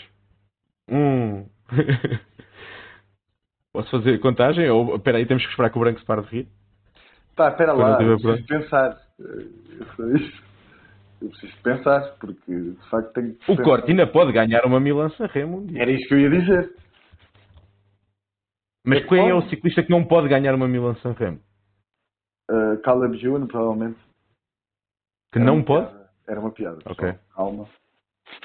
Um. Posso fazer contagem? Ou espera aí, temos que esperar que o branco se pare de rir? Tá, espera lá, preciso pensar. Eh, isso. Eu preciso pensar, porque de facto tenho que O pensar. Cortina pode ganhar uma Milan-San Remo um dia. Era isso que eu ia dizer. Mas É que quem é o ciclista que não pode ganhar uma Milan-San Remo? Uh, Caleb Ewan, provavelmente. Que Era não pode? piada. Era uma piada. Ok. Calma.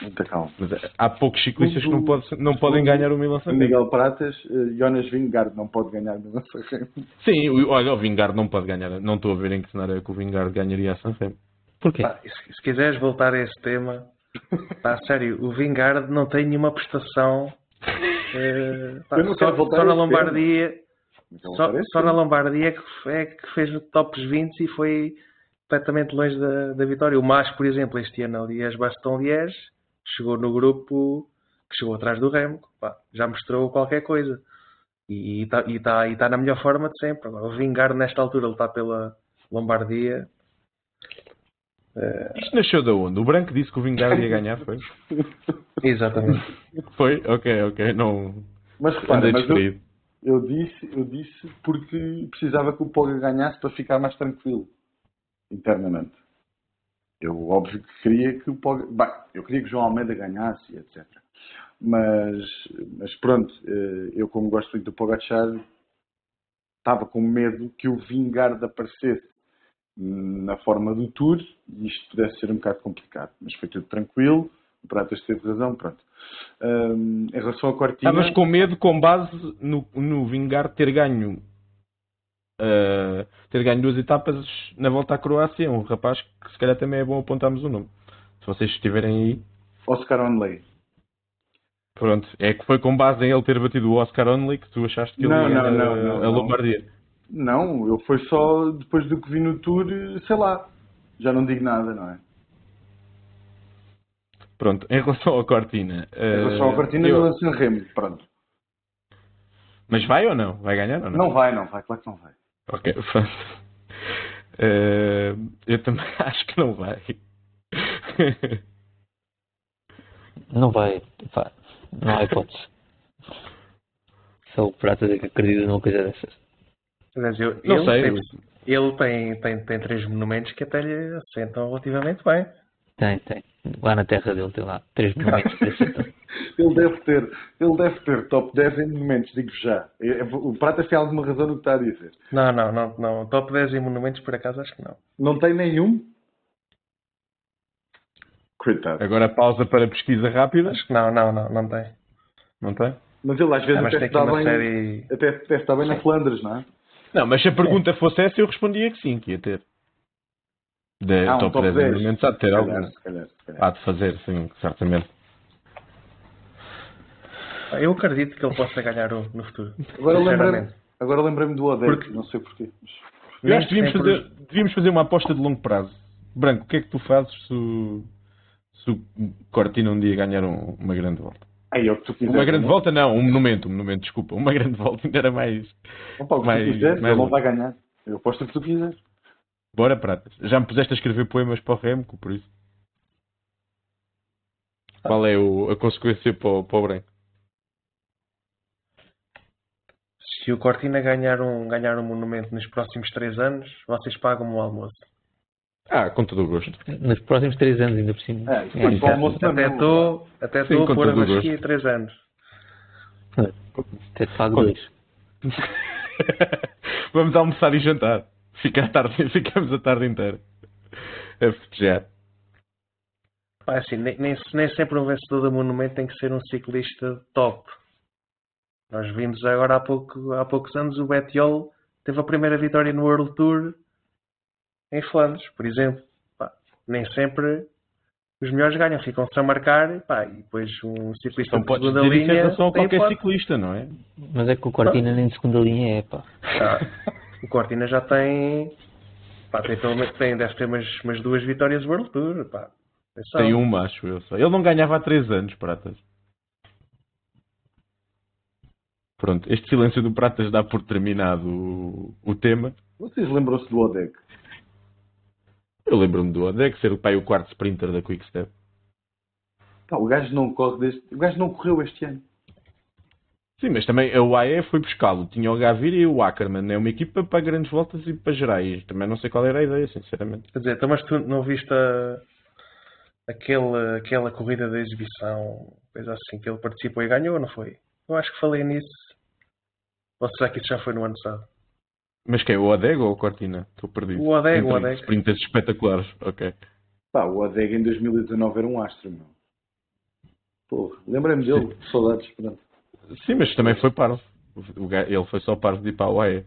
Muita calma. Mas há poucos ciclistas que não, pode- não podem ganhar o Milan-San Remo. Miguel Pratas, uh, Jonas Vingard não pode ganhar no San Remo. Sim, o- olha, o Vingard não pode ganhar. Não estou a ver em que cenário é que o Vingard ganharia a San Remo. Porquê? Pá, se, se quiseres voltar a esse tema, pá, sério, o Vingard não tem nenhuma prestação. eh, pá, só, só na Lombardia, só, só na Lombardia é que, é que fez o tops 20 e foi completamente longe da, da vitória. O Mas, por exemplo, este ano ali, as Baston-Liège, chegou no grupo que chegou atrás do Remco, pá, já mostrou qualquer coisa. E está e tá, e tá na melhor forma de sempre. Agora, o Vingard, nesta altura, ele está pela Lombardia. Isto nasceu de onde? O branco disse que o Vingard ia ganhar, foi? Exatamente. Foi? Ok, ok. Não. Mas repara, mas eu. Eu disse, eu disse porque precisava que o Poga ganhasse para ficar mais tranquilo internamente. Eu, óbvio que queria que o Poga. Bem, eu queria que o João Almeida ganhasse, etc. Mas, mas pronto, eh, eu, como gosto muito do Pogacar, estava com medo que o Vingard aparecesse na forma do Tour e isto pudesse ser um bocado complicado. Mas foi tudo tranquilo, o Pratas teve razão, pronto. Um, em relação a Cortina... Estavas com medo com base no, no Vingard ter ganho uh, ter ganho duas etapas na volta à Croácia, um rapaz que se calhar também é bom apontarmos o nome. Se vocês estiverem aí. Oscar Onley. Pronto, é que foi com base em ele ter batido o Oscar Onley que tu achaste que ele não, ia não, não, não, a Lombardia. Não, eu foi só depois do que vi no Tour, sei lá, já não digo nada, não é? Pronto, em relação ao Cortina. Em relação ao uh, Cortina, eu... eu... San Remo, pronto. Mas vai ou não? Vai ganhar ou não? Não vai, não vai, claro que não vai. Ok, pronto. Uh, eu também acho que não vai. não vai, pá, não há hipótese. Só o Prata que acredita numa coisa dessas. Mas eu, Não ele sei. Tem, ele tem, tem, tem três monumentos que até lhe assentam relativamente bem. Tem, tem. Lá na terra dele tem lá três monumentos que assentam. Ele deve ter, ele deve ter top 10 em monumentos, digo já. É- é- O Pratas tem alguma razão no que está a dizer. Não, não, não, não. Top 10 em monumentos, por acaso, acho que não. Não tem nenhum? Coitado. Agora pausa para pesquisa rápida. Acho que não, não, não, não tem. Não tem? Mas ele às vezes Ah, até está bem, série. até, até está bem na Flandres, não é? Não, mas se a pergunta fosse essa, eu respondia que sim, que ia ter. De Ah, um top, top 10 10. monumentos há de ter Se algum. calhar, se calhar, se calhar. Há de fazer, sim, certamente. Eu acredito que ele possa ganhar um no futuro. Agora lembrei-me agora lembrei do Odete, Porque- não sei porquê. Eu acho que devíamos sempre- fazer, devíamos fazer uma aposta de longo prazo. Branco, o que é que tu fazes se o, se o Cortina um dia ganhar um- uma grande volta? Aí. Uma grande não? volta não, um monumento, um monumento, desculpa. Uma grande volta ainda era mais... Opa, o que mais- tu quiseres, mais ele não vai ganhar. Eu aposto o que tu quiseres. Bora, pratas. Já me puseste a escrever poemas para o Remco, por isso. Qual é o- a consequência para o, para o Branco? Se o Cortina ganhar um, ganhar um monumento nos próximos três anos, vocês pagam-me o almoço. Ah, com todo o gosto. Nos próximos três anos, ainda por cima. É, para o almoço Até estou até Sim, a pôr a masquia três anos. Até Quando- dois. Vamos almoçar e jantar. Fica a tarde, ficamos a tarde inteira a festejar. Pá, assim, nem, nem, nem sempre um vencedor do monumento tem que ser um ciclista top. Nós vimos agora há, pouco, há poucos anos o Bettiol teve a primeira vitória no World Tour em Flandres, por exemplo. Pá, nem sempre os melhores ganham, ficam-se a marcar pá, e depois um ciclista Então de segunda dizer isso em linha relação a tem qualquer hipótese. ciclista, não é? Mas é que o Cortina nem de segunda linha é, pá. Ah, o Cortina já tem, pá, tem, pelo menos, tem deve ter umas, umas duas vitórias do World Tour. Pá. Atenção. Tem um, acho eu. Só. Ele não ganhava há 3 anos, Pratas. Pronto, este silêncio do Pratas dá por terminado o, o tema. Vocês lembram-se do Odec? Eu lembro-me do Odek ser o pai o quarto sprinter da Quickstep. Pá, o gajo não corre deste... O gajo não correu este ano. Sim, mas também a UAE foi buscá-lo. Tinha o Gaviria e o Ackerman. É uma equipa para grandes voltas e para gerais. Também não sei qual era a ideia, sinceramente. Quer dizer, então, mas tu não viste a, aquele, aquela corrida de exibição, coisa assim, que ele participou e ganhou, não foi? Eu acho que falei nisso. Ou será que isso já foi no ano passado? Mas quem? O Odeg ou o Cortina? Estou perdido. O Odeg, o Entre Odeg. Sprinters espetaculares. Ok. Pá, o Odeg em 2019 era um astro, meu. Porra, lembrei-me dele. Saudades, pronto. Sim, mas também foi parvo. O Ele foi só parvo de ir para a UAE.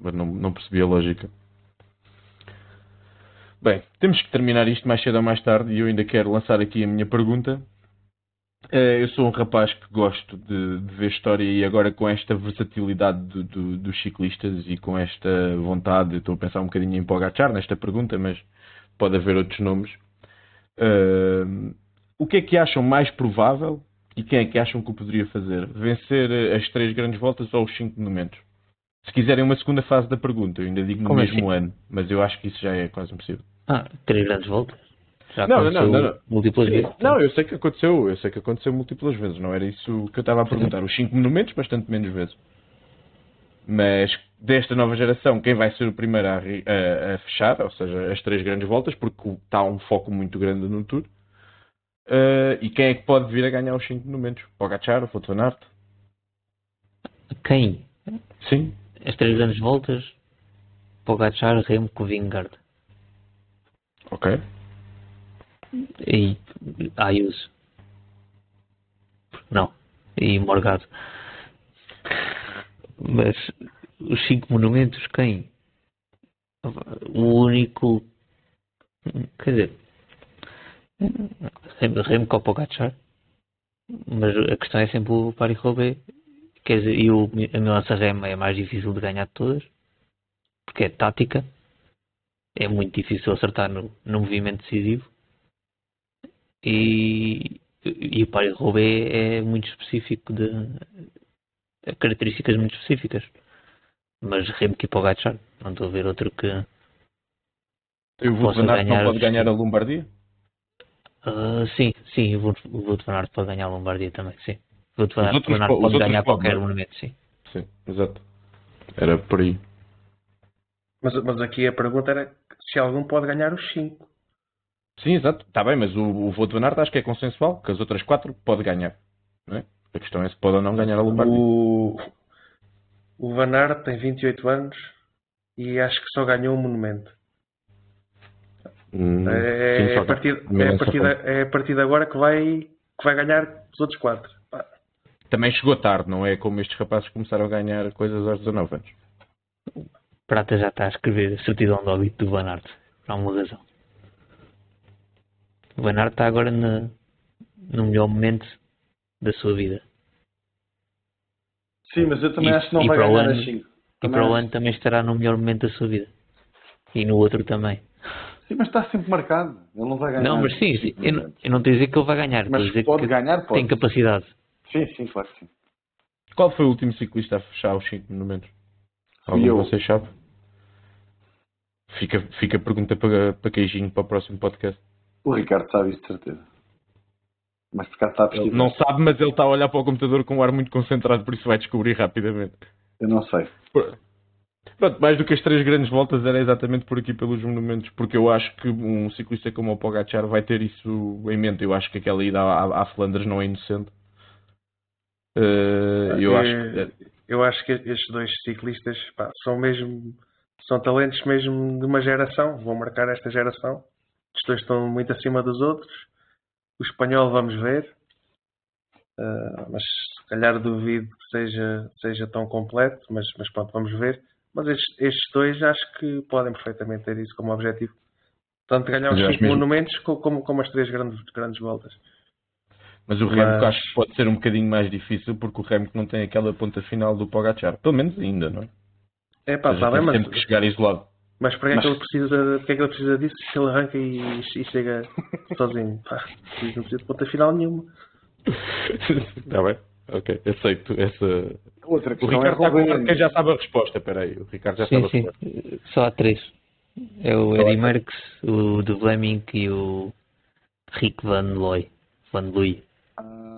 Mas não, não percebi a lógica. Bem, temos que terminar isto mais cedo ou mais tarde e eu ainda quero lançar aqui a minha pergunta. Eh, Eu sou um rapaz que gosto de, de ver história e agora com esta versatilidade do- do- dos ciclistas e com esta vontade, estou a pensar um bocadinho em Pogacar nesta pergunta, mas pode haver outros nomes. Eh, o que é que acham mais provável e quem é que acham que o poderia fazer? Vencer as três grandes voltas ou os cinco monumentos? Se quiserem uma segunda fase da pergunta, eu ainda digo no Como mesmo assim? ano, mas eu acho que isso já é quase impossível. Ah, três grandes voltas. Já Não, não, aconteceu não, não. múltiplas vezes. Não, eu sei que aconteceu, eu sei que aconteceu múltiplas vezes, não era isso que eu estava a perguntar. Os cinco monumentos, bastante menos vezes. Mas desta nova geração, quem vai ser o primeiro a, a, a fechar, ou seja, as três grandes voltas, porque está um foco muito grande no Tour. Uh, e quem é que pode vir a ganhar os 5 momentos? Pogacar, o Fotonart? Quem? Sim. As três grandes voltas, Pogacar, Remco, Vingard. Ok. E Ayuso. Não. E Morgado. Mas os cinco monumentos, quem? O único. Quer dizer. Remco ou Pogacar. Mas a questão é sempre o Paris-Roubaix. Quer dizer, e o, a Milança Rema é mais difícil de ganhar de todas. Porque é tática. É muito difícil acertar no, no movimento decisivo. E, e o Paris-Roubaix é muito específico de características muito específicas. Mas Remco e Pogacar, não estou a ver outro que. E o Wout não pode ganhar a Lombardia? Uh, sim, sim, o Wout van Aert pode ganhar a Lombardia também, sim. O Wout van Aert pode ganhar qualquer monumento, sim. Sim, exato. Era por aí. Mas, mas aqui a pergunta era se algum pode ganhar os 5. Sim, exato. Está bem, mas o, o Voto Van Aert acho que é consensual, que as outras quatro pode ganhar. Não é? A questão é se pode ou não ganhar a Lombardia. O, o Van Aert tem 28 anos e acho que só ganhou um monumento. Hum, é, sim, é, a partir, é, a partir de, é a partir de agora que vai, que vai ganhar os outros quatro. Também chegou tarde, não é como estes rapazes começaram a ganhar coisas aos 19 anos. Prata já está a escrever a certidão de óbito do Van Aert, por alguma razão. O Van Aert está agora no, no melhor momento da sua vida. Sim, mas eu também e, acho que não vai ganhar ano, as 5. E para o ano também estará no melhor momento da sua vida. E no outro também. Sim, mas está sempre marcado. Ele não vai ganhar. Não, mas sim, sim. Eu, não, eu não estou a dizer que ele vai ganhar. Mas dizer pode que ganhar, pode. Tem capacidade. Sim, sim, claro que sim. Qual foi o último ciclista a fechar os 5 monumentos? Algum eu. você sabe? Fica, fica a pergunta para, para queijinho para o próximo podcast. O Ricardo sabe isso de certeza. Mas por acaso está a pesquisar. Não sabe, mas ele está a olhar para o computador com um ar muito concentrado, por isso vai descobrir rapidamente. Eu não sei. Pronto, mais do que as três grandes voltas era exatamente por aqui pelos monumentos, porque eu acho que um ciclista como o Pogacar vai ter isso em mente. Eu acho que aquela ida à, à Flandres não é inocente. Uh, eu, é, acho que... eu acho que estes dois ciclistas pá, são mesmo são talentos mesmo de uma geração, vão marcar esta geração. Estes dois estão muito acima dos outros o espanhol vamos ver, uh, mas se calhar duvido que seja, seja tão completo, mas, mas pronto, vamos ver. Mas estes, estes dois acho que podem perfeitamente ter isso como objetivo. Tanto ganhar os cinco monumentos como, como as três grandes, grandes voltas. Mas o Remco mas... acho que pode ser um bocadinho mais difícil porque o Remco não tem aquela ponta final do Pogacar. Pelo menos ainda, não é? É pá, está bem, mas... Sempre que chegar isolado. Mas para que, Mas... é que ele precisa, para que é que ele precisa disso se ele arranca e, e chega sozinho? Pá, não precisa de ponta final nenhuma. Está bem, ok, aceito essa. Outra o Ricardo é está quem já sabe a resposta, espera aí, o Ricardo já sim, sabe sim. a resposta. Só há três. É o Eddie Merckx, o de Fleming e o Rick Van Looy. Van Looy.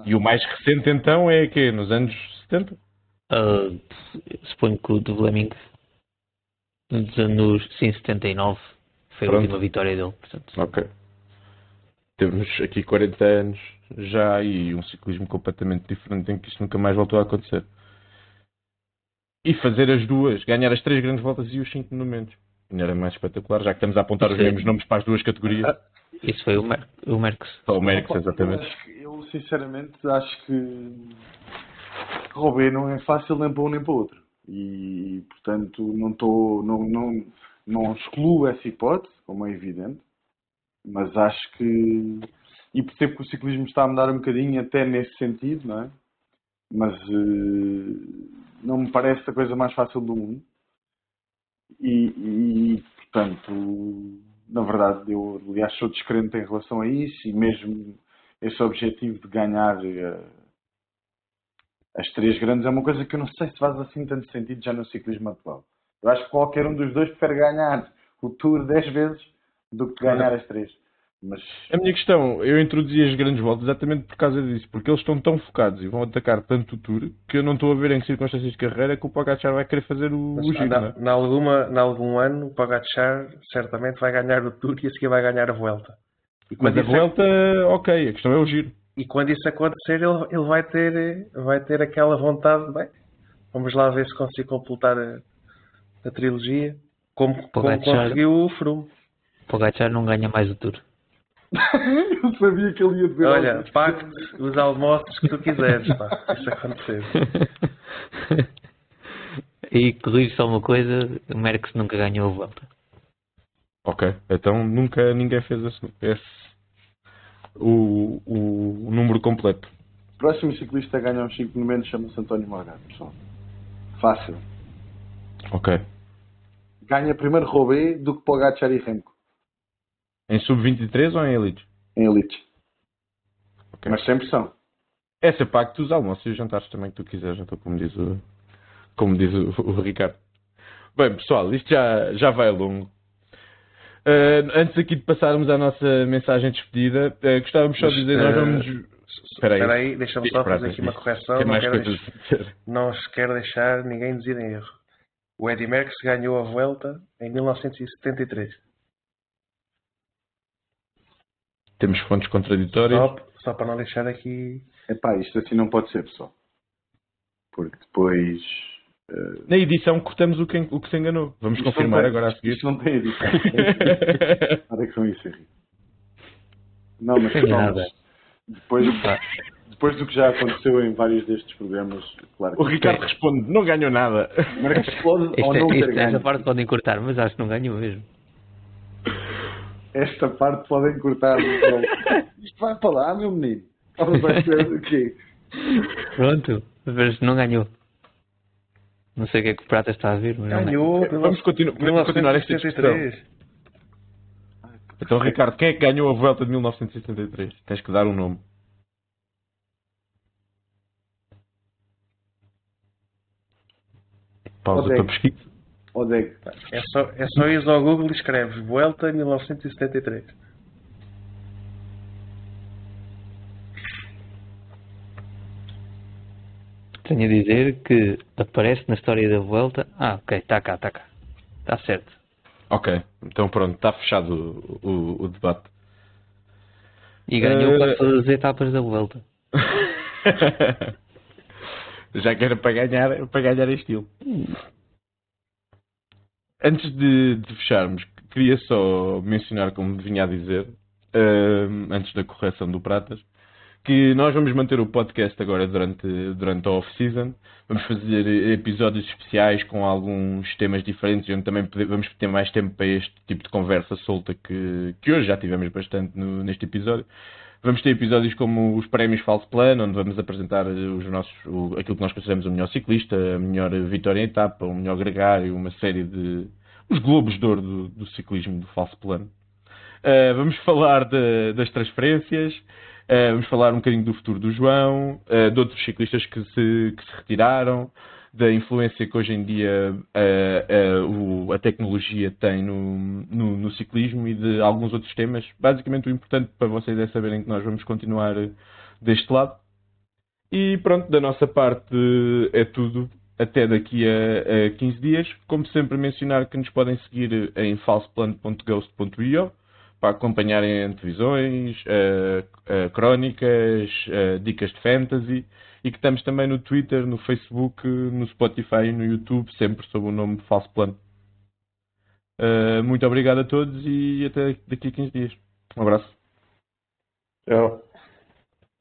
E o mais recente então é que nos anos 70? Uh, ah, suponho que o de Fleming nos anos sim, 79 foi Pronto. a última vitória dele. Portanto. Ok. Temos aqui 40 anos já e um ciclismo completamente diferente em que isto nunca mais voltou a acontecer. E fazer as duas, ganhar as três grandes voltas e os cinco monumentos. Ainda era mais espetacular, já que estamos a apontar os mesmos nomes para as duas categorias. Ah, isso foi o, Mer o Merckx. O Merckx, exatamente. Eu, sinceramente acho que Robé não é fácil nem para um nem para o outro e portanto não estou não, não, não excluo essa hipótese, como é evidente, mas acho que e percebo que o ciclismo está a mudar um bocadinho até nesse sentido, não é? Mas uh, não me parece a coisa mais fácil do mundo. E, e, portanto, na verdade, eu aliás sou descrente em relação a isso e mesmo esse objetivo de ganhar uh, as três grandes é uma coisa que eu não sei se faz assim tanto sentido já no ciclismo atual. Eu acho que qualquer um dos dois prefere ganhar o Tour 10 vezes do que ganhar as três. Mas A minha questão, eu introduzi as grandes voltas exatamente por causa disso, porque eles estão tão focados e vão atacar tanto o Tour que eu não estou a ver em que circunstâncias de carreira que o Pogacar vai querer fazer o, Mas, o giro, na, é? na alguma, na algum ano, o Pogacar certamente vai ganhar o Tour e a seguir vai ganhar a Vuelta. E Mas a volta, ok, a questão é o giro. E quando isso acontecer, ele, ele vai, ter, vai ter aquela vontade, bem, vamos lá ver se consigo completar a, a trilogia, como, como Pogacar. conseguiu o Froome. Pogacar não ganha mais o Tour. eu sabia que ele ia dizer Olha, pacto os almoços que tu quiseres, pá, isso acontecer. e corrijo só uma coisa, o Merckx nunca ganhou a volta. Ok, então nunca ninguém fez esse, esse- o, o, número completo. O próximo ciclista a ganhar uns 5 momentos chama-se António Morgado, pessoal. Fácil. Ok. Ganha primeiro Robé do que Pogacar e Remco, Em sub-23 ou em elite? em elite. Ok. Mas sem pressão. Essa pacto dos almoços e os jantares também que tu quiseres, então, como diz o, como diz o, o Ricardo. Bem, pessoal, isto já, já vai longo. Uh, antes aqui de passarmos à nossa mensagem de despedida, uh, gostávamos só de dizer, nós Eh, vamos... Espera aí. Aí, deixa-me só fazer aqui uma correção. Não quero, deixar, não se quer deixar ninguém dizer em erro. O Eddie Merckx ganhou a Vuelta em 1973. Temos fontes contraditórias. Só, só para não deixar aqui. Epá, isto assim não pode ser, pessoal. Porque depois. Eh, Na edição cortamos o que, o que se enganou. Vamos isto confirmar tem- agora a seguir. Isto não tem edição. Nada que são isso, Henrique. Não, mas nada. mas depois, depois do que já aconteceu em vários destes programas, claro que o Ricardo responde, não ganhou nada. Marcos pode Isto, ou é- não ter isto- esta ganho. parte podem cortar, mas acho que não ganhou mesmo. Esta parte podem cortar. então. Isto vai para lá, meu menino. Pronto, mas não ganhou. Não sei o que é que o Prata está a ver, mas não ganhou. Ganhou. Vamos continu- podemos continuar esta discussão. 1973. Então, Ricardo, quem é que ganhou a volta de 1973? Tens que dar um nome. Pausa Odeg. para pesquisa. Odeg. É só, é só ir ao Google e escreves Vuelta 1973. Tenho a dizer que aparece na história da volta. Ah, ok, está cá, está cá. Está certo. Ok, então pronto, está fechado o, o- o debate. E ganhou Eh, quase todas as etapas da volta. Já que era para ganhar, para ganhar estilo. Antes de, de fecharmos, queria só mencionar, como vinha a dizer, hum, antes da correção do Pratas, que nós vamos manter o podcast agora durante, durante a off-season. Vamos fazer episódios especiais com alguns temas diferentes, onde também vamos ter mais tempo para este tipo de conversa solta que, que hoje já tivemos bastante no- neste episódio. Vamos ter episódios como os prémios Falso Plano, onde vamos apresentar os nossos, o- aquilo que nós consideramos o melhor ciclista, a melhor vitória em etapa, o melhor gregário, uma série de. os globos de ouro do, do ciclismo do Falso Plano. Uh, vamos falar de- das transferências, uh, vamos falar um bocadinho do futuro do João, uh, de outros ciclistas que se, que se retiraram, da influência que hoje em dia uh, o- a tecnologia tem no, no- no ciclismo e de alguns outros temas. Basicamente, o importante para vocês é saberem que nós vamos continuar deste lado. E pronto, da nossa parte é tudo. Até daqui a, a 15 dias. Como sempre, mencionar que nos podem seguir em falsoplano.ghost.io para acompanharem antevisões, eh, eh, crónicas, eh, dicas de fantasy e que estamos também no Twitter, no Facebook, no Spotify e no YouTube, sempre sob o nome Falso Plano. Muito obrigado a todos e até daqui a 15 dias. Um abraço. Tchau.